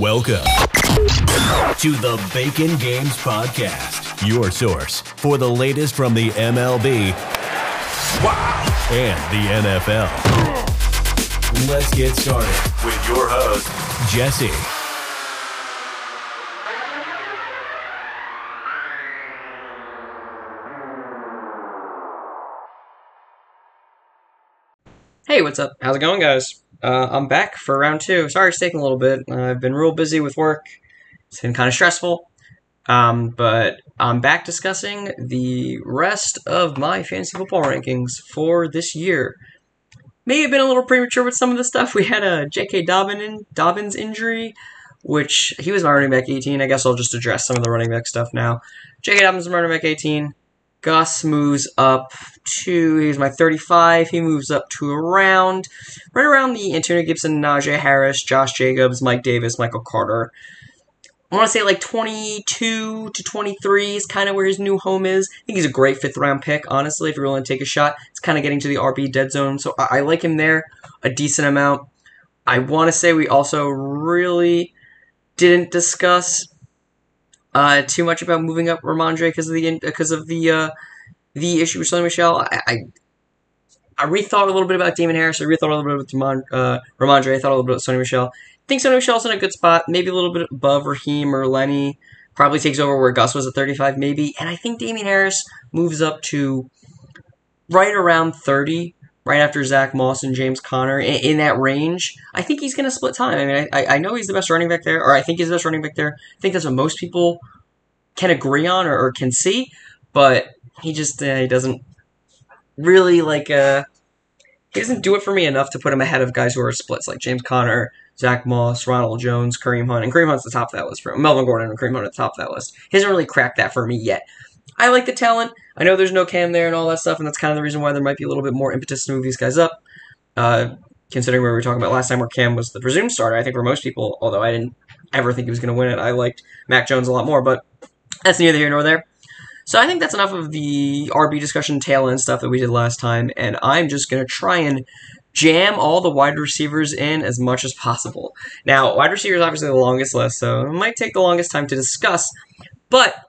Welcome to the Bacon Games Podcast, your source for the latest from the MLB wow. and the NFL. Let's get started with your host, Jesse. Hey, what's up? How's it going, guys? Uh, I'm back for round two. Sorry it's taking a little bit. Uh, I've been real busy with work. It's been kind of stressful. Um, but I'm back discussing the rest of my fantasy football rankings for this year. May have been a little premature with some of the stuff. We had a J.K. Dobbins, Dobbins injury, which he was my running back 18. I guess I'll just address some of the running back stuff now. J.K. Dobbins, running back 18. Gus moves up to, he's my 35. He moves up to around, right around the Antonio Gibson, Najee Harris, Josh Jacobs, Mike Davis, Michael Carter. I want to say like 22 to 23 is kind of where his new home is. I think he's a great fifth round pick, honestly, if you're willing to take a shot. It's kind of getting to the RB dead zone, so I, I like him there a decent amount. I want to say we also really didn't discuss uh, too much about moving up Rhamondre because of the because of the uh, the issue with Sony Michel. I, I, I rethought a little bit about Damien Harris. I rethought a little bit about uh, Rhamondre. I thought a little bit about Sony Michel. I think Sony Michel's in a good spot. Maybe a little bit above Raheem or Lenny. Probably takes over where Gus was at 35, maybe. And I think Damien Harris moves up to right around 30 right after Zach Moss and James Conner in, in that range. I think he's going to split time. I mean, I, I know he's the best running back there, or I think he's the best running back there. I think that's what most people can agree on or, or can see, but he just uh, he doesn't really like uh he doesn't do it for me enough to put him ahead of guys who are splits like James Conner, Zach Moss, Ronald Jones, Kareem Hunt, and Kareem Hunt's the top of that list for. Melvin Gordon and Kareem Hunt at the top of that list. He hasn't really cracked that for me yet. I like the talent. I know there's no Cam there and all that stuff, and that's kind of the reason why there might be a little bit more impetus to move these guys up. Uh, considering where we were talking about last time, where Cam was the presumed starter, I think for most people, although I didn't ever think he was going to win it, I liked Mac Jones a lot more. But that's neither here nor there. So I think that's enough of the RB discussion tail end stuff that we did last time, and I'm just going to try and jam all the wide receivers in as much as possible. Now, wide receivers obviously the longest list, so it might take the longest time to discuss, but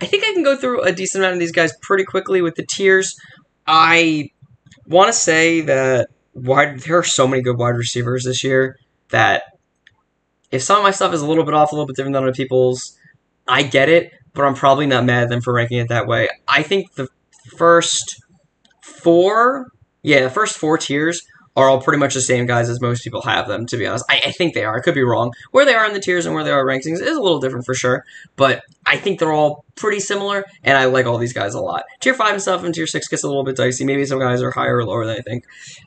I think I can go through a decent amount of these guys pretty quickly with the tiers. I want to say that wide there are so many good wide receivers this year that if some of my stuff is a little bit off, a little bit different than other people's, I get it, but I'm probably not mad at them for ranking it that way. I think the first four, yeah, the first four tiers are all pretty much the same guys as most people have them, to be honest. I, I, think they are. I could be wrong. Where they are in the tiers and where they are rankings is a little different for sure, but I think they're all pretty similar, and I like all these guys a lot. Tier 5 and stuff and Tier 6 gets a little bit dicey. Maybe some guys are higher or lower than I think,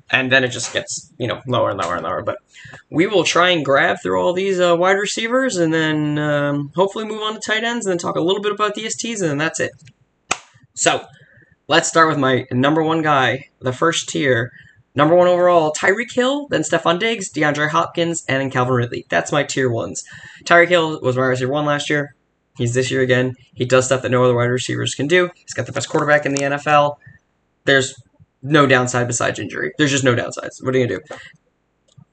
and then it just gets, you know, lower and lower and lower. But we will try and grab through all these uh, wide receivers and then um, hopefully move on to tight ends and then talk a little bit about DSTs, and then that's it. So, let's start with my number one guy, the first tier. Number one overall, Tyreek Hill, then Stefon Diggs, DeAndre Hopkins, and then Calvin Ridley. That's my tier ones. Tyreek Hill was my receiver one last year. He's this year again. He does stuff that no other wide receivers can do. He's got the best quarterback in the NFL. There's no downside besides injury. There's just no downsides. What are you gonna do?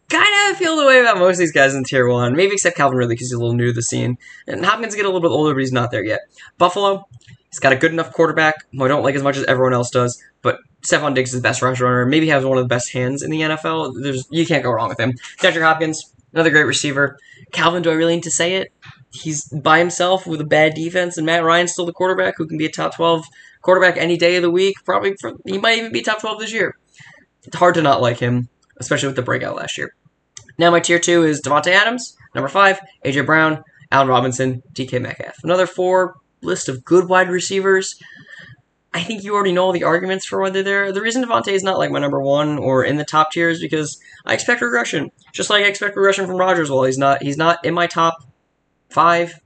Kind of feel the way about most of these guys in tier one, maybe except Calvin Ridley because he's a little new to the scene. And Hopkins get a little bit older, but he's not there yet. Buffalo, he's got a good enough quarterback who I don't like as much as everyone else does, but Stefon Diggs is the best rush runner. Maybe has one of the best hands in the NFL. There's you can't go wrong with him. DeAndre Hopkins, another great receiver. Calvin, do I really need to say it? He's by himself with a bad defense, and Matt Ryan's still the quarterback who can be a top twelve quarterback any day of the week. Probably for, he might even be top twelve this year. It's hard to not like him, especially with the breakout last year. Now my tier two is Davante Adams, number five, AJ Brown, Allen Robinson, DK Metcalf. Another four list of good wide receivers. I think you already know all the arguments for whether they're the reason Davante is not like my number one or in the top tier is because I expect regression. Just like I expect regression from Rodgers. Well, he's not he's not in my top five.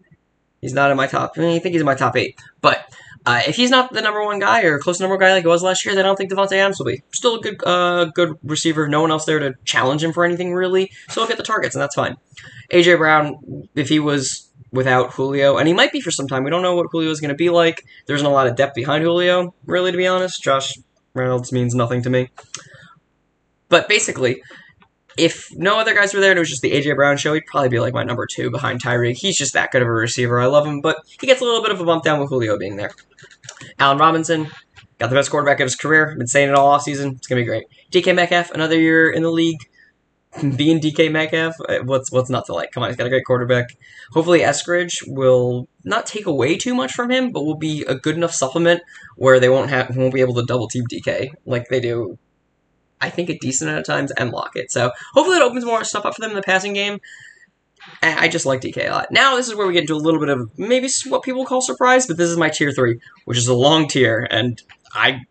He's not in my top. I, mean, I think he's in my top eight. But uh, if he's not the number one guy or close number guy like he was last year, then I don't think Davante Adams will be. Still a good uh, good receiver. No one else there to challenge him for anything really. So he'll get the targets, and that's fine. AJ Brown, if he was without Julio, and he might be for some time. We don't know what Julio is going to be like. There isn't a lot of depth behind Julio, really, to be honest. Josh Reynolds means nothing to me. But basically, if no other guys were there and it was just the AJ Brown show, he'd probably be like my number two behind Tyreek. He's just that good of a receiver. I love him, but he gets a little bit of a bump down with Julio being there. Allen Robinson got the best quarterback of his career. I've been saying it all offseason. It's gonna be great. DK Metcalf, another year in the league. Being DK Metcalf, uh, what's what's not to like? Come on, he's got a great quarterback. Hopefully, Eskridge will not take away too much from him, but will be a good enough supplement where they won't have won't be able to double team DK like they do I think a decent amount of times and lock it. So hopefully it opens more stuff up for them in the passing game. I just like DK a lot. Now this is where we get into a little bit of maybe what people call surprise, but this is my tier three, which is a long tier, and I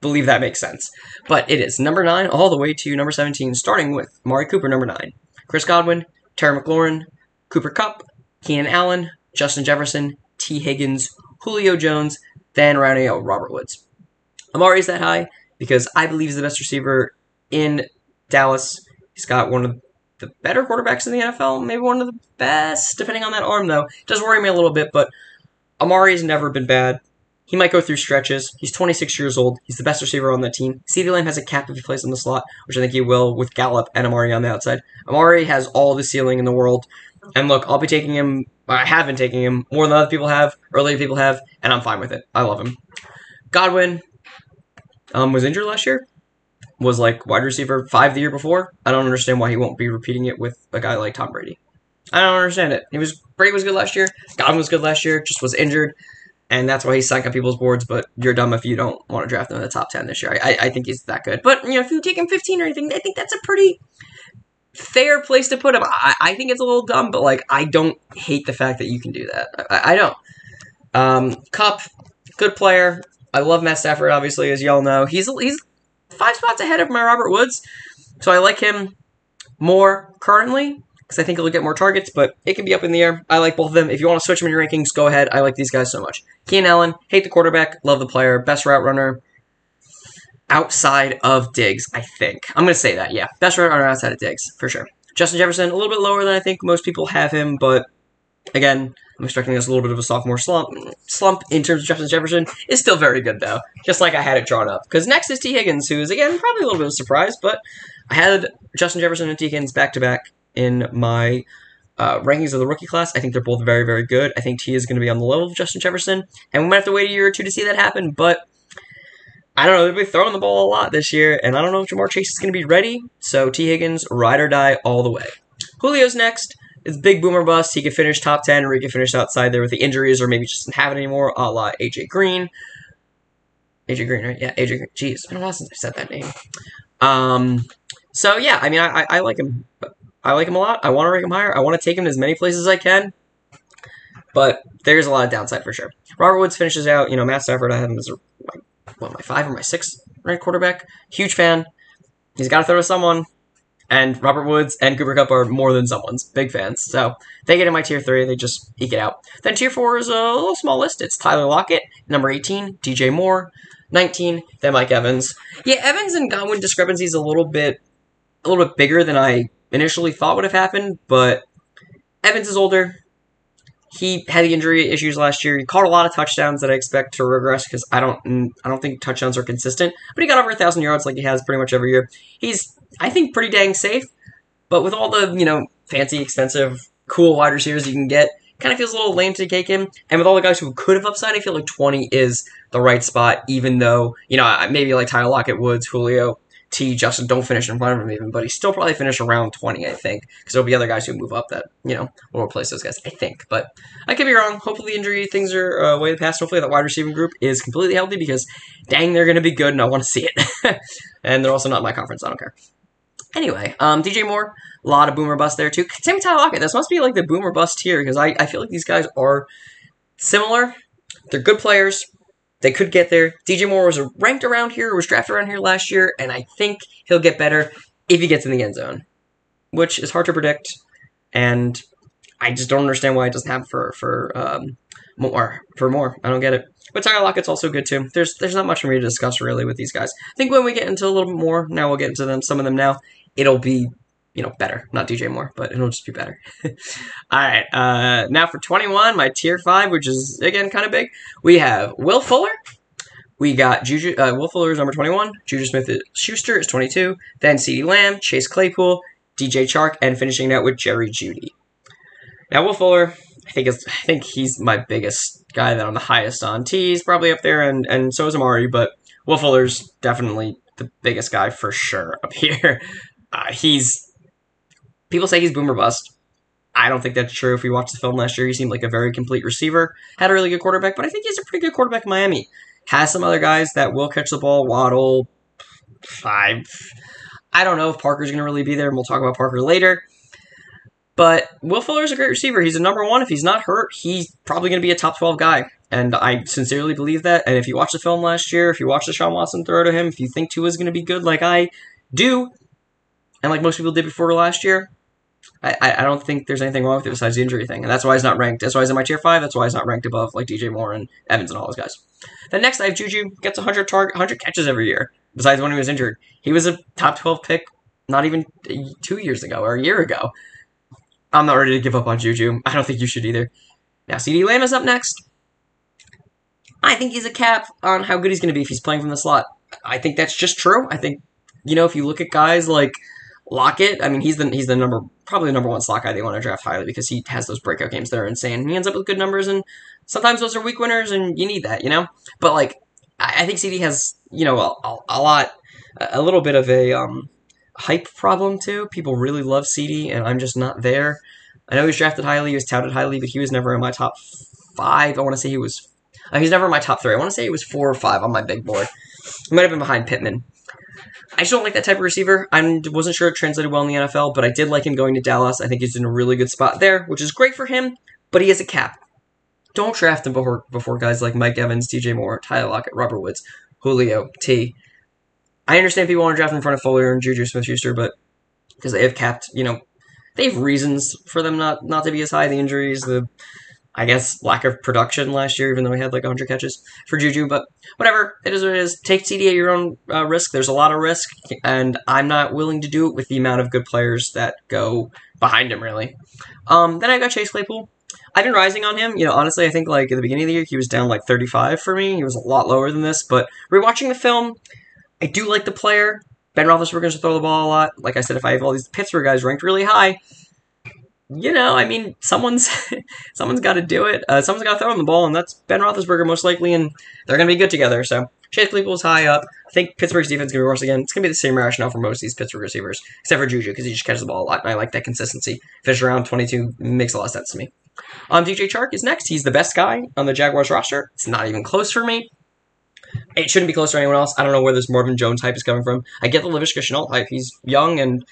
believe that makes sense. But it is number nine all the way to number seventeen, starting with Amari Cooper, number nine, Chris Godwin, Terry McLaurin, Cooper Kupp, Keenan Allen, Justin Jefferson, Tee Higgins, Julio Jones, then rounding out Robert Woods. Amari is that high because I believe he's the best receiver in Dallas. He's got one of the better quarterbacks in the NFL, maybe one of the best, depending on that arm, though. It does worry me a little bit, but Amari's never been bad. He might go through stretches. He's 26 years old. He's the best receiver on that team. CeeDee Lamb has a cap if he plays in the slot, which I think he will with Gallup and Amari on the outside. Amari has all the ceiling in the world. And look, I'll be taking him, I have been taking him more than other people have, earlier people have, and I'm fine with it. I love him. Godwin um, was injured last year was like wide receiver five the year before. I don't understand why he won't be repeating it with a guy like Tom Brady. I don't understand it. He was Brady was good last year. Godwin was good last year. Just was injured, and that's why he's stuck on people's boards. But you're dumb if you don't want to draft him in the top ten this year. I, I think he's that good. But you know, if you take him 15 or anything, I think that's a pretty fair place to put him. I, I think it's a little dumb, but like I don't hate the fact that you can do that. I, I don't. Um, Kupp, good player. I love Matt Stafford, obviously, as y'all know. He's he's five spots ahead of my Robert Woods. So I like him more currently because I think he'll get more targets, but it can be up in the air. I like both of them. If you want to switch them in your rankings, go ahead. I like these guys so much. Keenan Allen, hate the quarterback, love the player, best route runner outside of Diggs, I think. I'm going to say that, yeah. Best route runner outside of Diggs, for sure. Justin Jefferson, a little bit lower than I think most people have him, but again, I'm expecting this a little bit of a sophomore slump. Slump in terms of Justin Jefferson is still very good though, just like I had it drawn up. Because next is Tee Higgins, who is again probably a little bit of a surprise, but I had Justin Jefferson and Tee Higgins back to back in my uh, rankings of the rookie class. I think they're both very very good. I think T is going to be on the level of Justin Jefferson, and we might have to wait a year or two to see that happen. But I don't know. They'll be throwing the ball a lot this year, and I don't know if Ja'Marr Chase is going to be ready. So Tee Higgins, ride or die all the way. Julio's next it's big boomer bust. He could finish top 10 or he could finish outside there with the injuries or maybe just doesn't have it anymore, a la AJ Green. AJ Green, right? Yeah, AJ Green. Jeez, it's been a while since I said that name. Um, so yeah, I mean, I, I, I like him. I like him a lot. I want to rank him higher. I want to take him to as many places as I can. But there's a lot of downside for sure. Robert Woods finishes out. You know, Matt Stafford. I have him as my, what my five or my sixth ranked quarterback. Huge fan. He's got to throw to someone and Robert Woods and Cooper Kupp are more than someone's big fans. So they get in my tier three. They just eke it out. Then tier four is a little small list. It's Tyler Lockett, number 18, DJ Moore, 19, then Mike Evans. Yeah, Evans and Godwin discrepancy is a little bit, a little bit bigger than I initially thought would have happened, but Evans is older. He had the injury issues last year. He caught a lot of touchdowns that I expect to regress because I don't, I don't think touchdowns are consistent. But he got over a thousand yards like he has pretty much every year. He's I think, pretty dang safe. But with all the, you know, fancy, expensive, cool wide receivers you can get, kind of feels a little lame to take him. And with all the guys who could have upside, I feel like 20 is the right spot, even though, you know, maybe like Tyler Lockett, Woods, Julio, T, Justin don't finish in front of him even, but he still probably finish around 20, I think, because there'll be other guys who move up that, you know, will replace those guys, I think. But I could be wrong. Hopefully the injury things are uh, way past. Hopefully that wide receiving group is completely healthy because, dang, they're going to be good and I want to see it. and they're also not my conference. I don't care. Anyway, um, DJ Moore, a lot of boomer bust there too. Same Tyler Lockett. This must be like the boomer bust here because I, I feel like these guys are similar. They're good players. They could get there. DJ Moore was ranked around here, was drafted around here last year, and I think he'll get better if he gets in the end zone, which is hard to predict. And I just don't understand why it doesn't happen for for um, more for more. I don't get it. But Tyler Lockett's also good too. There's there's not much for me to discuss really with these guys. I think when we get into a little bit more, now we'll get into them some of them now it'll be you know better. Not DJ Moore, but it'll just be better. All right, uh, now for 21, my tier five, which is again kind of big. We have Will Fuller. We got Juju. Uh, Will Fuller is number 21. Juju Smith is Schuster is 22. Then CeeDee Lamb, Chase Claypool, DJ Chark, and finishing out with Jerry Jeudy. Now, Will Fuller, I think is, I think he's my biggest guy that I'm the highest on. T's probably up there, and and so is Amari, but Will Fuller's definitely the biggest guy for sure up here. Uh, he's people say he's boomer bust. I don't think that's true. If you watched the film last year, he seemed like a very complete receiver. Had a really good quarterback, but I think he's a pretty good quarterback in Miami. Has some other guys that will catch the ball. Waddle, five. I don't know if Parker's going to really be there, and we'll talk about Parker later. But Will Fuller's a great receiver. He's a number one. If he's not hurt, he's probably going to be a top 12 guy. And I sincerely believe that. And if you watch the film last year, if you watch Deshaun Watson throw to him, if you think Tua is going to be good like I do, and like most people did before last year, I, I don't think there's anything wrong with it besides the injury thing. And that's why he's not ranked. That's why he's in my tier 5. That's why he's not ranked above like DJ Moore and Evans and all those guys. Then next, I have Juju. Gets 100 target, 100 catches every year, besides when he was injured. He was a top 12 pick not even two years ago or a year ago. I'm not ready to give up on Juju. I don't think you should either. Now, CeeDee Lamb is up next. I think he's a cap on how good he's going to be if he's playing from the slot. I think that's just true. I think, you know, if you look at guys like Lockett, I mean, he's the he's the number probably the number one slot guy they want to draft highly because he has those breakout games that are insane. He ends up with good numbers, and sometimes those are week winners, and you need that, you know. But like, I, I think CeeDee has you know a, a, lot, a little bit of a um, hype problem too. People really love CeeDee, and I'm just not there. I know he was drafted highly, he was touted highly, but he was never in my top five. I want to say he was uh, he's never in my top three. I want to say he was four or five on my big board. He might have been behind Pittman. I just don't like that type of receiver. I wasn't sure it translated well in the NFL, but I did like him going to Dallas. I think he's in a really good spot there, which is great for him, but he has a cap. Don't draft him before before guys like Mike Evans, DJ Moore, Tyler Lockett, Robert Woods, Julio, T. I understand people want to draft in front of Fuller and Juju Smith Schuster, but because they have capped, you know, they have reasons for them not not to be as high. The injuries, the I guess lack of production last year, even though he had like 100 catches for Juju. But whatever, it is what it is. Take CeeDee at your own uh, risk. There's a lot of risk, and I'm not willing to do it with the amount of good players that go behind him, really. Um, then I got Chase Claypool. I've been rising on him. You know, honestly, I think like at the beginning of the year, he was down like 35 for me. He was a lot lower than this. But rewatching the film, I do like the player. Ben Roethlisberger's to throw the ball a lot. Like I said, if I have all these Pittsburgh guys ranked really high, you know, I mean, someone's someone's got to do it. Uh, someone's got to throw him the ball, and that's Ben Roethlisberger most likely, and they're going to be good together. So Chase Claypool's high up. I think Pittsburgh's defense is going to be worse again. It's going to be the same rationale for most of these Pittsburgh receivers, except for Juju because he just catches the ball a lot, and I like that consistency. Fish around 22 makes a lot of sense to me. Um, DJ Chark is next. He's the best guy on the Jaguars roster. It's not even close for me. It shouldn't be close to anyone else. I don't know where this Marvin Jones hype is coming from. I get the Laviska Shenault hype. He's young and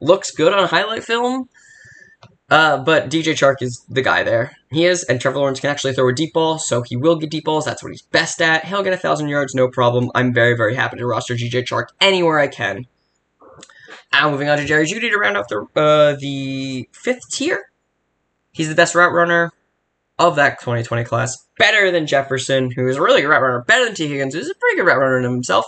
looks good on highlight film uh, but DJ Chark is the guy there. He is, and Trevor Lawrence can actually throw a deep ball, so he will get deep balls. That's what he's best at. He'll get a thousand yards, no problem. I'm very, very happy to roster DJ Chark anywhere I can. Now moving on to Jerry Jeudy to round off the uh, the fifth tier. He's the best route runner of that 2020 class. Better than Jefferson, who is a really good route runner. Better than Tee Higgins, who's a pretty good route runner himself.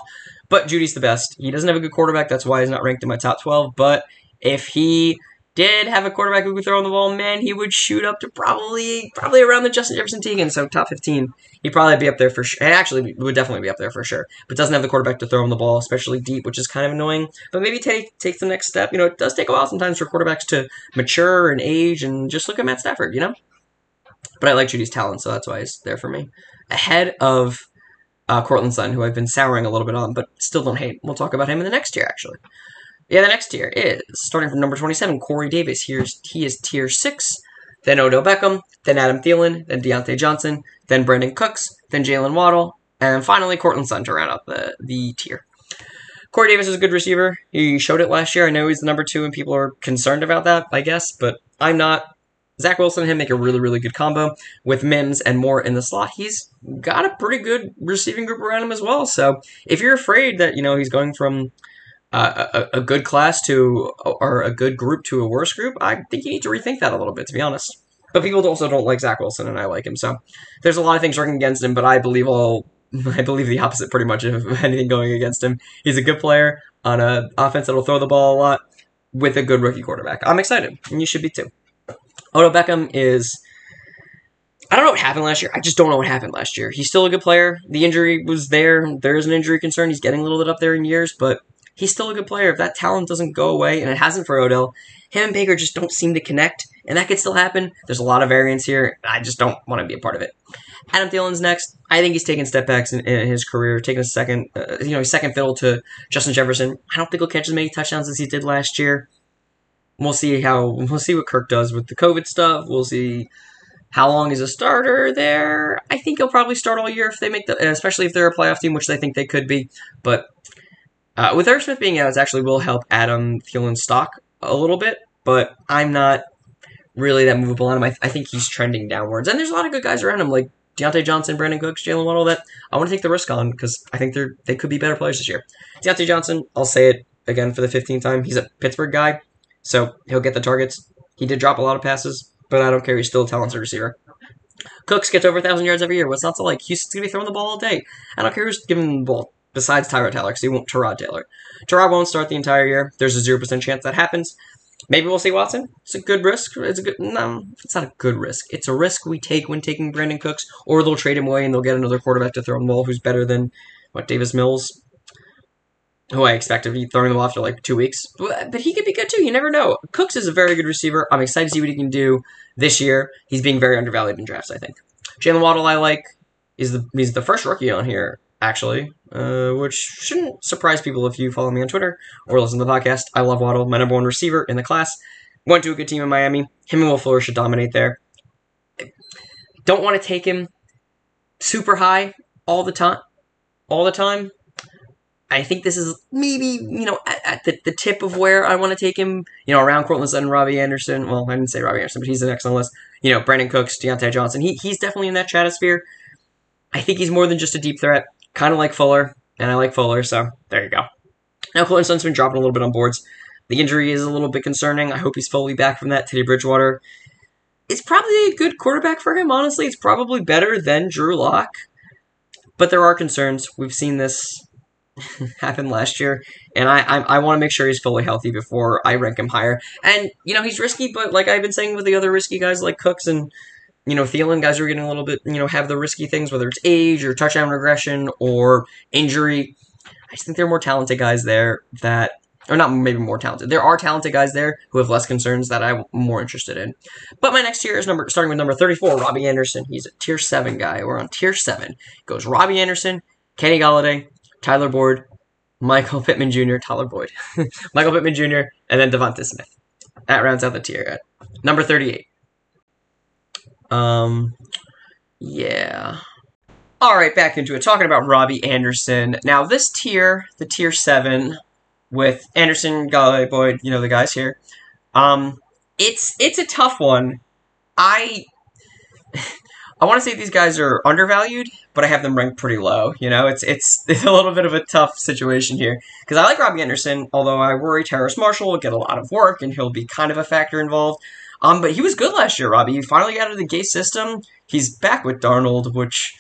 But Jeudy's the best. He doesn't have a good quarterback. That's why he's not ranked in my top 12. But if he did have a quarterback who could throw on the ball, man, he would shoot up to probably probably around the Justin Jefferson Teagan, so top 15. He'd probably be up there for sure. Actually, would definitely be up there for sure. But doesn't have the quarterback to throw him the ball, especially deep, which is kind of annoying. But maybe take take the next step. You know, it does take a while sometimes for quarterbacks to mature and age, and just look at Matt Stafford, you know? But I like Jeudy's talent, so that's why he's there for me. Ahead of uh, Courtland Sutton, who I've been souring a little bit on, but still don't hate. We'll talk about him in the next year, actually. Yeah, the next tier is starting from number 27, Corey Davis. Here's he is tier six. Then Odell Beckham, then Adam Thielen, then Diontae Johnson, then Brandin Cooks, then Jaylen Waddle, and finally Courtland Sutton to round out the, the tier. Corey Davis is a good receiver. He showed it last year. I know he's the number two, and people are concerned about that, I guess, but I'm not. Zach Wilson and him make a really, really good combo with Mims and Moore in the slot. He's got a pretty good receiving group around him as well. So if you're afraid that, you know, he's going from uh, a, a, good class to or a good group to a worse group, I think you need to rethink that a little bit, to be honest. But people also don't like Zach Wilson, and I like him, so there's a lot of things working against him. But I believe all I believe the opposite pretty much of anything going against him. He's a good player on an offense that'll throw the ball a lot with a good rookie quarterback. I'm excited, and you should be too. Odell Beckham is. I don't know what happened last year. I just don't know what happened last year. He's still a good player. The injury was there. There is an injury concern. He's getting a little bit up there in years, but he's still a good player. If that talent doesn't go away, and it hasn't for Odell, him and Baker just don't seem to connect, and that could still happen. There's a lot of variance here. I just don't want to be a part of it. Adam Thielen's next. I think he's taking step backs in, in his career, taking a second, uh, you know, second fiddle to Justin Jefferson. I don't think he'll catch as many touchdowns as he did last year. We'll see how we'll see what Kirk does with the COVID stuff. We'll see how long is a starter there. I think he'll probably start all year if they make the, especially if they're a playoff team, which they think they could be. But uh, with Irv Smith being out, it actually will help Adam Thielen's stock a little bit. But I'm not really that movable on him. I, I think he's trending downwards, and there's a lot of good guys around him, like Diontae Johnson, Brandin Cooks, Jaylen Waddle. That I want to take the risk on because I think they're they could be better players this year. Diontae Johnson, I'll say it again for the 15th time. He's a Pittsburgh guy. So he'll get the targets. He did drop a lot of passes, but I don't care. He's still a talented receiver. Cooks gets over a thousand yards every year. What's not to like? He's going to be throwing the ball all day. I don't care who's giving him the ball besides Tyrod Taylor because he won't Tyrod Taylor. Tyrod won't start the entire year. There's a zero percent chance that happens. Maybe we'll see Watson. It's a good risk. It's a good no. It's not a good risk. It's a risk we take when taking Brandin Cooks, or they'll trade him away and they'll get another quarterback to throw him the ball who's better than what Davis Mills who I expect to be throwing them after like two weeks. But, But he could be good too. You never know. Cooks is a very good receiver. I'm excited to see what he can do this year. He's being very undervalued in drafts, I think. Jaylen Waddle, I like. He's the he's the first rookie on here, actually, uh, which shouldn't surprise people if you follow me on Twitter or listen to the podcast. I love Waddle, my number one receiver in the class. Went to a good team in Miami. Him and Will Fuller should dominate there. Don't want to take him super high all the time. All the time I think this is maybe, you know, at, at the, the tip of where I want to take him, you know, around Courtland Sutton, Robbie Anderson. Well, I didn't say Robbie Anderson, but he's the next on the list. You know, Brandin Cooks, Diontae Johnson. He, he's definitely in that stratosphere. I think he's more than just a deep threat, kind of like Fuller, and I like Fuller, so there you go. Now, Courtland Sutton's been dropping a little bit on boards. The injury is a little bit concerning. I hope he's fully back from that. Teddy Bridgewater is probably a good quarterback for him, honestly. It's probably better than Drew Lock. But there are concerns. We've seen this happen last year, and I I, I want to make sure he's fully healthy before I rank him higher. And you know he's risky, but like I've been saying with the other risky guys like Cooks and you know Thielen, guys are getting a little bit you know have the risky things, whether it's age or touchdown regression or injury. I just think there are more talented guys there that or not maybe more talented. There are talented guys there who have less concerns that I'm more interested in. But my next tier is number starting with number 34, Robbie Anderson. He's a tier 7 guy. We're on tier 7. Goes Robbie Anderson, Kenny Golladay, Tyler Boyd, Michael Pittman Jr., Tyler Boyd, Michael Pittman Jr., and then DeVonta Smith. That rounds out the tier at number 38. Um, yeah. All right, back into it. Talking about Robbie Anderson. Now, this tier, the tier 7, with Anderson, Golladay, Boyd, you know, the guys here, um, it's it's a tough one. I I want to say these guys are undervalued, but I have them ranked pretty low. You know, it's it's, it's a little bit of a tough situation here because I like Robbie Anderson, although I worry Terrace Marshall will get a lot of work and he'll be kind of a factor involved. Um, but he was good last year, Robbie. He finally got out of the Gase system. He's back with Darnold, which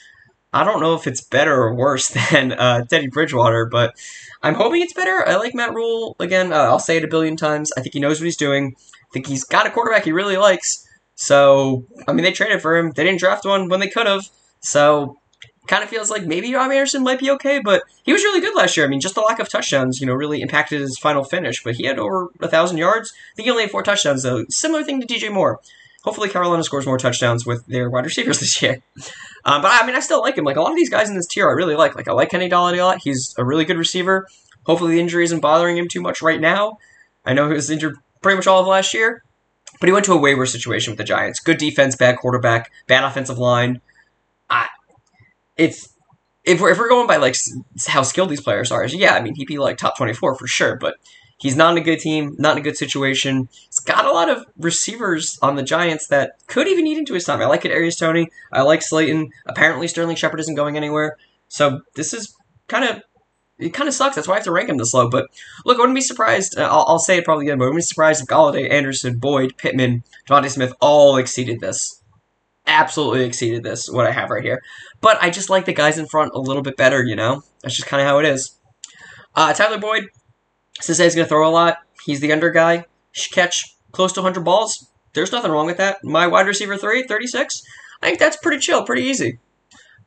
I don't know if it's better or worse than uh, Teddy Bridgewater, but I'm hoping it's better. I like Matt Rhule. Again, uh, I'll say it a billion times. I think he knows what he's doing. I think he's got a quarterback he really likes. So, I mean, they traded for him. They didn't draft one when they could have. So, kind of feels like maybe Rob Anderson might be okay, but he was really good last year. I mean, just the lack of touchdowns, you know, really impacted his final finish. But he had over a thousand yards. I think he only had four touchdowns, though. Similar thing to DJ Moore. Hopefully, Carolina scores more touchdowns with their wide receivers this year. Um, but I mean, I still like him. Like a lot of these guys in this tier, I really like. Like I like Kenny Golladay a lot. He's a really good receiver. Hopefully, the injury isn't bothering him too much right now. I know he was injured pretty much all of last year. But he went to a waiver situation with the Giants. Good defense, bad quarterback, bad offensive line. If we're if we're going by like how skilled these players are, yeah, I mean he'd be like top twenty four for sure. But he's not in a good team, not in a good situation. He's got a lot of receivers on the Giants that could even eat into his time. I like Kadarius Toney. I like Slayton. Apparently Sterling Shepard isn't going anywhere. So this is kind of it kind of sucks. That's why I have to rank him this low. But look, I wouldn't be surprised. Uh, I'll, I'll, say it probably again, but I wouldn't be surprised if Golladay, Anderson, Boyd, Pittman, DeVonta Smith all exceeded this. Absolutely exceeded this, what I have right here. But I just like the guys in front a little bit better, you know? That's just kind of how it is. Uh, Tyler Boyd, since he's going to throw a lot, he's the under guy. Should catch close to 100 balls. There's nothing wrong with that. My wide receiver 3, 36. I think that's pretty chill, pretty easy.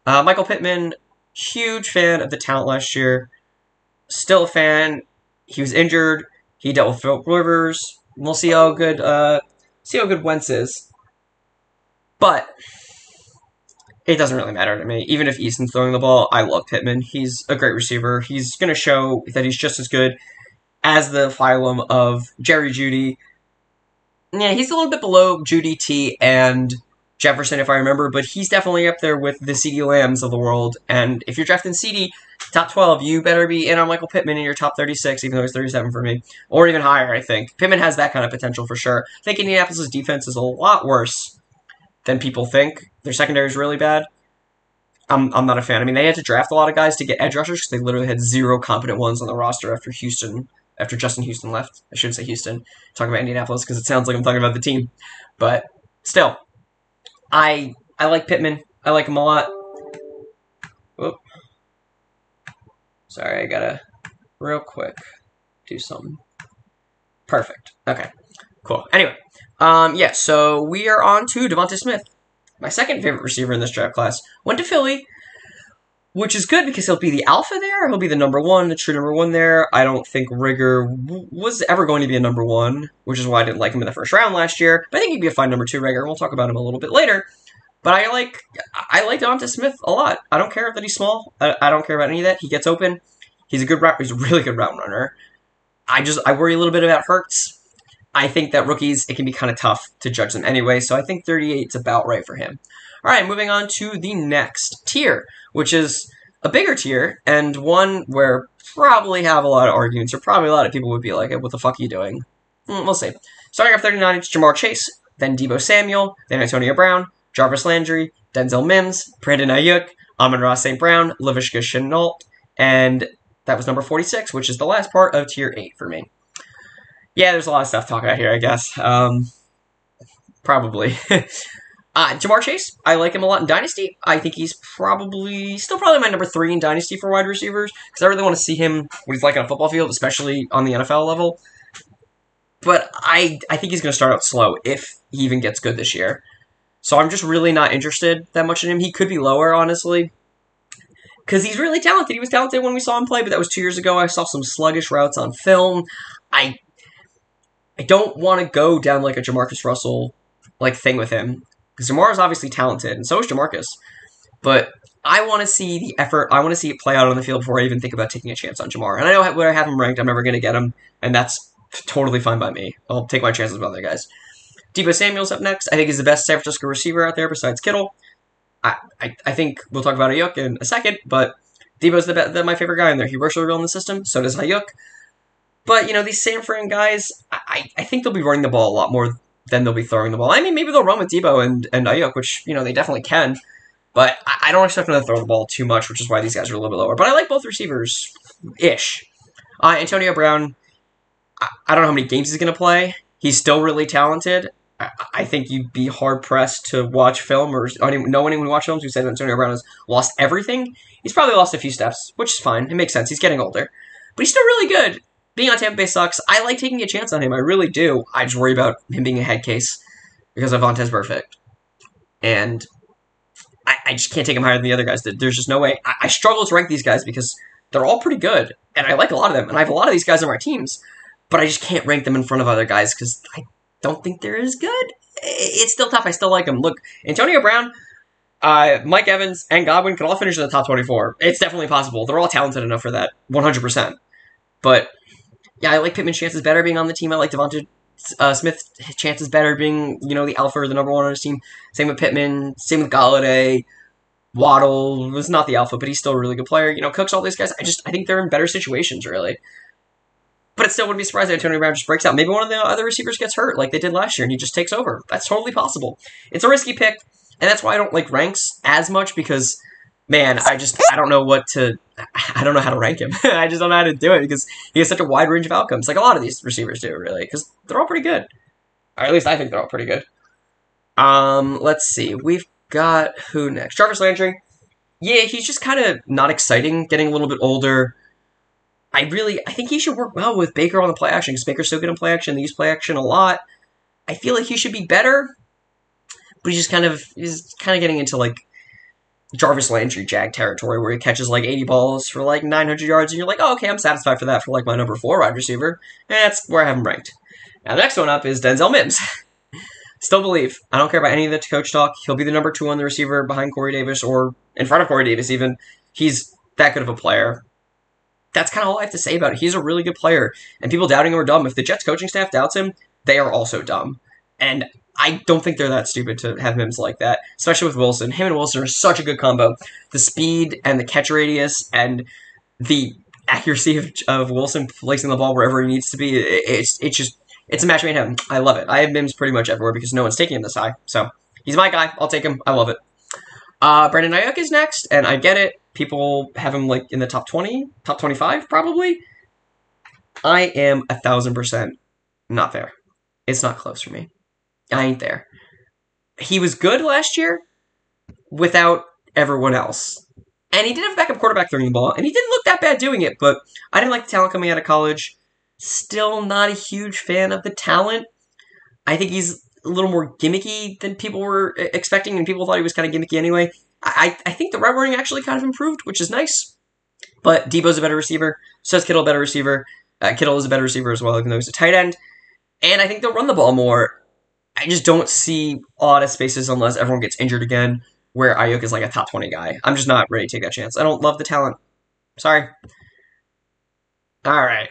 Uh, Michael Pittman, huge fan of the talent last year still a fan. he was injured. He dealt with Philip Rivers. We'll see how good uh, see how good Wentz is. But it doesn't really matter to me. Even if Eason's throwing the ball, I love Pittman. He's a great receiver. He's going to show that he's just as good as the phylum of Jerry Jeudy. Yeah, he's a little bit below Jeudy T and Jefferson, if I remember, but he's definitely up there with the CeeDee Lambs of the world. And if you're drafting CeeDee top 12, you better be in on Michael Pittman in your top 36, even though he's 37 for me, or even higher, I think. Pittman has that kind of potential for sure. I think Indianapolis' defense is a lot worse than people think. Their secondary is really bad. I'm, I'm not a fan. I mean, they had to draft a lot of guys to get edge rushers because they literally had zero competent ones on the roster after Houston, after Justin Houston left. I shouldn't say Houston. talking about Indianapolis because it sounds like I'm talking about the team. But still, I I like Pittman. I like him a lot. Whoop. Sorry, I gotta real quick do something. Perfect. Okay. Cool. Anyway, um, yeah, so we are on to Devonta Smith. My second favorite receiver in this draft class went to Philly, which is good because he'll be the alpha there. He'll be the number one, the true number one there. I don't think Reagor w- was ever going to be a number one, which is why I didn't like him in the first round last year. But I think he'd be a fine number two Reagor. We'll talk about him a little bit later. But I like I like Devonta Smith a lot. I don't care that he's small. I, I don't care about any of that. He gets open. He's a good route. He's a really good route runner. I just I worry a little bit about Hurts. I think that rookies it can be kind of tough to judge them anyway. So I think 38 is about right for him. All right, moving on to the next tier, which is a bigger tier and one where probably have a lot of arguments, or probably a lot of people would be like, "What the fuck are you doing?" Mm, we'll see. Starting off 39, it's Ja'Marr Chase, then Deebo Samuel, then Antonio Brown, Jarvis Landry, Denzel Mims, Brandon Aiyuk, Amon-Ra St. Brown, Laviska Shenault, and that was number 46, which is the last part of tier 8 for me. Yeah, there's a lot of stuff to talk about here, I guess. Um, probably. uh, Ja'Marr Chase, I like him a lot in Dynasty. I think he's probably, still probably my number 3 in Dynasty for wide receivers, because I really want to see him, what he's like on a football field, especially on the NFL level. But I, I think he's going to start out slow, if he even gets good this year. So I'm just really not interested that much in him. He could be lower, honestly. Because he's really talented. He was talented when we saw him play, but that was two years ago. I saw some sluggish routes on film. I I don't want to go down like a JaMarcus Russell like thing with him. Because Ja'Marr is obviously talented, and so is JaMarcus. But I want to see the effort. I want to see it play out on the field before I even think about taking a chance on Ja'Marr. And I know where I have him ranked, I'm never going to get him, and that's totally fine by me. I'll take my chances with other guys. Deebo Samuel's up next. I think he's the best San Francisco receiver out there besides Kittle. I, I, I think we'll talk about Aiyuk in a second, but Deebo's the, the my favorite guy in there. He works really well in the system. So does Aiyuk. But you know these San Fran guys, I, I think they'll be running the ball a lot more than they'll be throwing the ball. I mean, maybe they'll run with Deebo and and Aiyuk, which you know they definitely can. But I, I don't expect them to throw the ball too much, which is why these guys are a little bit lower. But I like both receivers, ish. Uh, Antonio Brown, I, I don't know how many games he's going to play. He's still really talented. I think you'd be hard pressed to watch film or know anyone who watch films who said Antonio Brown has lost everything. He's probably lost a few steps, which is fine. It makes sense. He's getting older, but he's still really good. Being on Tampa Bay sucks. I like taking a chance on him. I really do. I just worry about him being a head case because Vontaze Burfict, and I, I, just can't take him higher than the other guys. There's just no way. I, I struggle to rank these guys because they're all pretty good, and I like a lot of them, and I have a lot of these guys on my teams, but I just can't rank them in front of other guys because I don't think they're as good. It's still tough. I still like them. Look, Antonio Brown, uh, Mike Evans, and Godwin could all finish in the top 24. It's definitely possible. They're all talented enough for that, 100%. But, yeah, I like Pittman's chances better being on the team. I like Devonta uh, Smith's chances better being, you know, the alpha or the number one on his team. Same with Pittman. Same with Golladay. Waddle was not the alpha, but he's still a really good player. You know, Cooks, all these guys. I just I think they're in better situations, really. But it still wouldn't be surprised if Antonio Brown just breaks out. Maybe one of the other receivers gets hurt like they did last year and he just takes over. That's totally possible. It's a risky pick, and that's why I don't like ranks as much because, man, I just I don't know what to I don't know how to rank him. I just don't know how to do it because he has such a wide range of outcomes, like a lot of these receivers do, really, because they're all pretty good. Or at least I think they're all pretty good. Um, let's see. We've got who next? Jarvis Landry. Yeah, he's just kind of not exciting, getting a little bit older. I really, I think he should work well with Baker on the play action because Baker's so good in play action. They use play action a lot. I feel like he should be better, but he's just kind of he's kind of getting into like Jarvis Landry jag territory where he catches like 80 balls for like 900 yards, and you're like, oh, okay, I'm satisfied for that for like my number four wide receiver. And that's where I have him ranked. Now, the next one up is Denzel Mims. Still believe. I don't care about any of the coach talk. He'll be the number two on the receiver behind Corey Davis or in front of Corey Davis, even. He's that good of a player. That's kind of all I have to say about it. He's a really good player, and people doubting him are dumb. If the Jets coaching staff doubts him, they are also dumb. And I don't think they're that stupid to have Mims like that, especially with Wilson. Him and Wilson are such a good combo. The speed and the catch radius and the accuracy of, of Wilson placing the ball wherever he needs to be. It's it's just it's a match made in heaven. I love it. I have Mims pretty much everywhere because no one's taking him this high. So he's my guy. I'll take him. I love it. Uh, Brandon Aiyuk is next, and I get it. People have him like in the top twenty, top twenty-five, probably. I am a thousand percent not there. It's not close for me. I ain't there. He was good last year without everyone else. And he did have a backup quarterback throwing the ball, and he didn't look that bad doing it, but I didn't like the talent coming out of college. Still not a huge fan of the talent. I think he's a little more gimmicky than people were expecting, and people thought he was kind of gimmicky anyway. I, I think the route running actually kind of improved, which is nice. But Deebo's a better receiver. So is Kittle a better receiver. Uh, Kittle is a better receiver as well, even though he's a tight end. And I think they'll run the ball more. I just don't see a lot of spaces unless everyone gets injured again, where Aiyuk is like a top 20 guy. I'm just not ready to take that chance. I don't love the talent. Sorry. All right.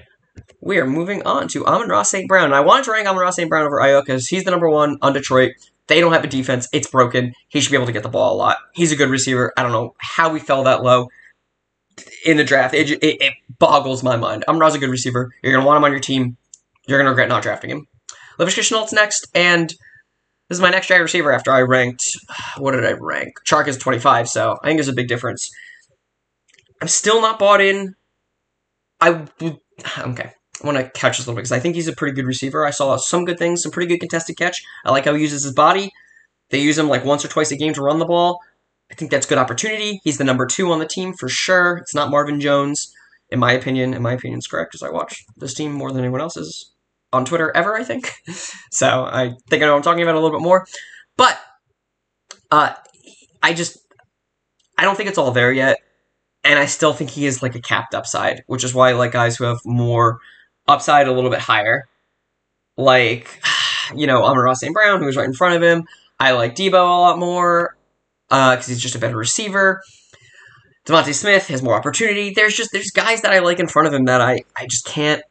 We are moving on to Amon-Ra St. Brown. I wanted to rank Amon-Ra St. Brown over Aiyuk because he's the number one on Detroit. They don't have a defense. It's broken. He should be able to get the ball a lot. He's a good receiver. I don't know how we fell that low in the draft. It, it, it boggles my mind. Amon-Ra's a good receiver. You're going to want him on your team. You're going to regret not drafting him. Laviska Shenault's next, and this is my next drafted receiver after I ranked. What did I rank? Chark is 25, so I think there's a big difference. I'm still not bought in. I okay. I want to catch this a little bit because I think he's a pretty good receiver. I saw some good things, some pretty good contested catch. I like how he uses his body. They use him like once or twice a game to run the ball. I think that's good opportunity. He's the number two on the team for sure. It's not Marvin Jones, in my opinion. In my opinion, is correct because I watch this team more than anyone else's on Twitter ever. I think so. I think I know I'm talking about a little bit more, but uh, I just I don't think it's all there yet, and I still think he is like a capped upside, which is why I like guys who have more upside a little bit higher. Like, you know, Amon-Ra St. Brown, who was right in front of him. I like Deebo a lot more because uh, he's just a better receiver. DeVonta Smith has more opportunity. There's just there's guys that I like in front of him that I, I just can't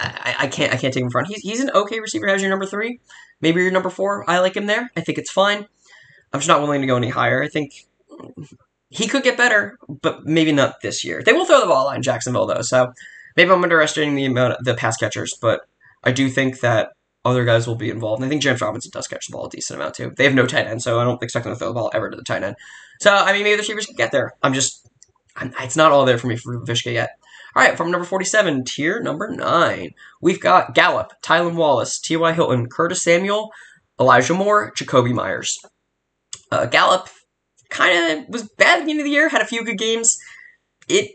I, I can't I can't take him front. He's he's an okay receiver. Has your number three, maybe your number four. I like him there. I think it's fine. I'm just not willing to go any higher. I think he could get better, but maybe not this year. They will throw the ball in Jacksonville though, so maybe I'm underestimating the amount of the pass catchers, but I do think that other guys will be involved. And I think James Robinson does catch the ball a decent amount too. They have no tight end, so I don't expect them to throw the ball ever to the tight end. So I mean, maybe the receivers can get there. I'm just, I'm, it's not all there for me for Vishka yet. All right, from number 47, tier number 9, we've got Gallup, Tylan Wallace, T.Y. Hilton, Curtis Samuel, Elijah Moore, Jakobi Meyers. Uh, Gallup kind of was bad at the end of the year, had a few good games. It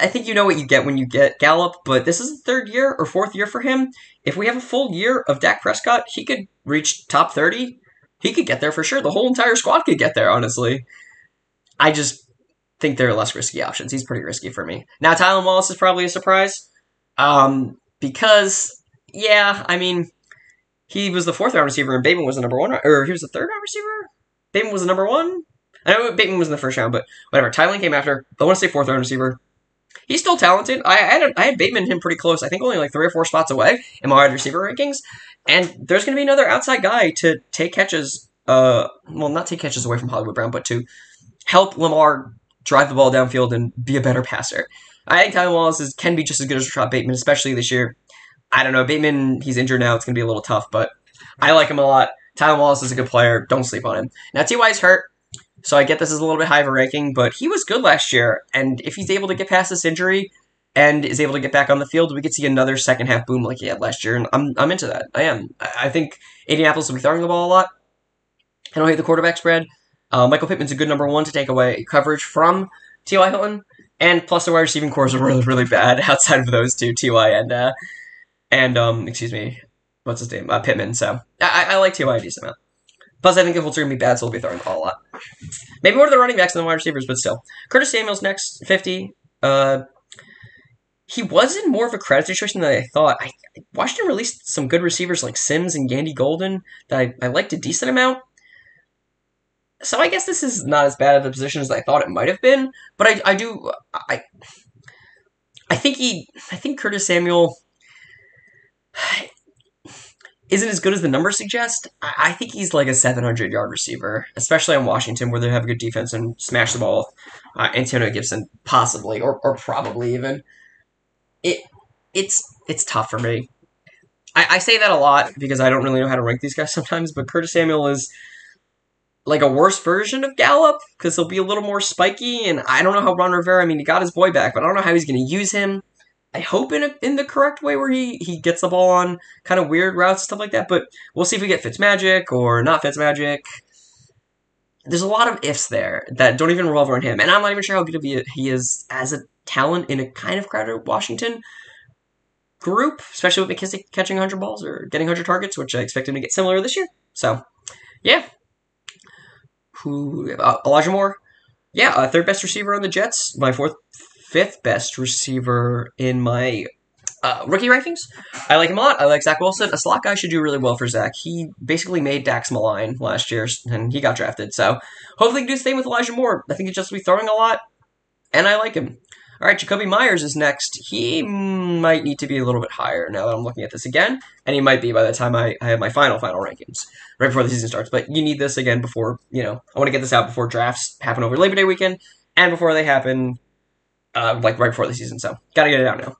I think you know what you get when you get Gallup, but this is the third year or fourth year for him. If we have a full year of Dak Prescott, he could reach top 30. He could get there for sure. The whole entire squad could get there, honestly. I just think they're less risky options. He's pretty risky for me. Now, Tylan Wallace is probably a surprise. Um, because, yeah, I mean, he was the fourth round receiver and Bateman was the number one, or he was the third round receiver? Bateman was the number one? I know Bateman was in the first round, but whatever. Tylan came after. I want to say fourth round receiver. He's still talented. I, I had I had Bateman him pretty close. I think only like three or four spots away in my wide receiver rankings. And there's going to be another outside guy to take catches. Uh, well, not take catches away from Hollywood Brown, but to help Lamar drive the ball downfield and be a better passer. I think Tylan Wallace is, can be just as good as Rashod Bateman, especially this year. I don't know. Bateman, he's injured now. It's going to be a little tough, but I like him a lot. Tylan Wallace is a good player. Don't sleep on him. Now, T.Y. is hurt, so I get this is a little bit high of a ranking, but he was good last year. And if he's able to get past this injury and is able to get back on the field, we could see another second half boom like he had last year. And I'm, I'm into that. I am. I think Indianapolis will be throwing the ball a lot. I don't hate the quarterback spread. Uh, Michael Pittman's a good number one to take away coverage from T.Y. Hilton. And plus the wide receiving cores are really, really bad outside of those two, T.Y. and, uh, and, um, excuse me, what's his name? Uh, Pittman. So I, I like T.Y. a decent amount. Plus, I think the Colts are going to be bad, so we'll be throwing the ball a lot. maybe more of the running backs than the wide receivers, but still. Curtis Samuel's next, 50. Uh, he was in more of a credit situation than I thought. I Washington released some good receivers like Sims and Gandy Golden that I, I liked a decent amount. So I guess this is not as bad of a position as I thought it might have been, but I, I do I I think he I think Curtis Samuel isn't as good as the numbers suggest. I think he's like a 700 yard receiver, especially on Washington where they have a good defense and smash the ball. Uh, Antonio Gibson, possibly, or, or probably even. It it's it's tough for me. I, I say that a lot because I don't really know how to rank these guys sometimes, but Curtis Samuel is like a worse version of Gallup because he'll be a little more spiky, and I don't know how Ron Rivera. I mean, he got his boy back, but I don't know how he's going to use him. I hope in a, in the correct way where he, he gets the ball on kind of weird routes and stuff like that. But we'll see if we get Fitzmagic or not Fitzmagic. There's a lot of ifs there that don't even revolve around him, and I'm not even sure how good he is as a talent in a kind of crowded Washington group, especially with McKissic catching 100 balls or getting 100 targets, which I expect him to get similar this year. So, yeah. Who uh, Elijah Moore? Yeah, uh, third best receiver on the Jets. My fourth fifth best receiver in my uh, rookie rankings. I like him a lot. I like Zach Wilson. A slot guy should do really well for Zach. He basically made Dax Milne last year, and he got drafted. So hopefully he can do the same with Elijah Moore. I think he's just be throwing a lot, and I like him. All right, Jakobi Meyers is next. He might need to be a little bit higher now that I'm looking at this again, and he might be by the time I, I have my final final rankings right before the season starts. But you need this again before you know. I want to get this out before drafts happen over Labor Day weekend and before they happen uh, like right before the season. So gotta get it out now.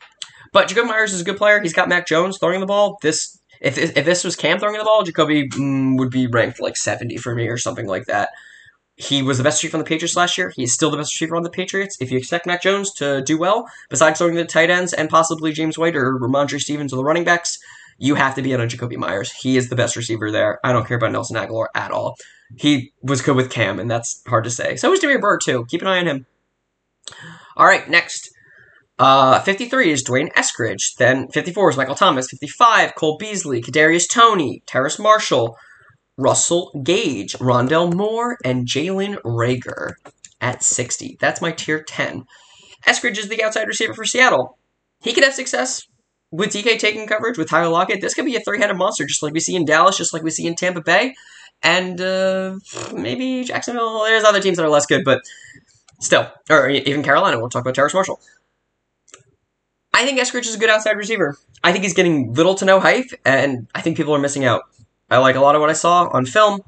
But Jakobi Meyers is a good player. He's got Mac Jones throwing the ball. This if if this was Cam throwing the ball, Jakobi mm, would be ranked like 70 for me or something like that. He was the best receiver on the Patriots last year. He is still the best receiver on the Patriots. If you expect Mac Jones to do well, besides throwing the tight ends and possibly James White or Rhamondre Stevens or the running backs, you have to be on Jakobi Meyers. He is the best receiver there. I don't care about Nelson Agholor at all. He was good with Cam, and that's hard to say. So was Damiere Byrd, too. Keep an eye on him. All right, next. Uh, 53 is D'Wayne Eskridge. Then 54 is Michael Thomas. 55, Cole Beasley, Kadarius Toney, Terrace Marshall, Russell Gage, Rondale Moore, and Jalen Reagor at 60. That's my tier 10. Eskridge is the outside receiver for Seattle. He could have success with DK taking coverage with Tyler Lockett. This could be a three-headed monster, just like we see in Dallas, just like we see in Tampa Bay, and uh, maybe Jacksonville. There's other teams that are less good, but Still, or even Carolina. We'll talk about Terrace Marshall. I think Eskridge is a good outside receiver. I think he's getting little to no hype, and I think people are missing out. I like a lot of what I saw on film,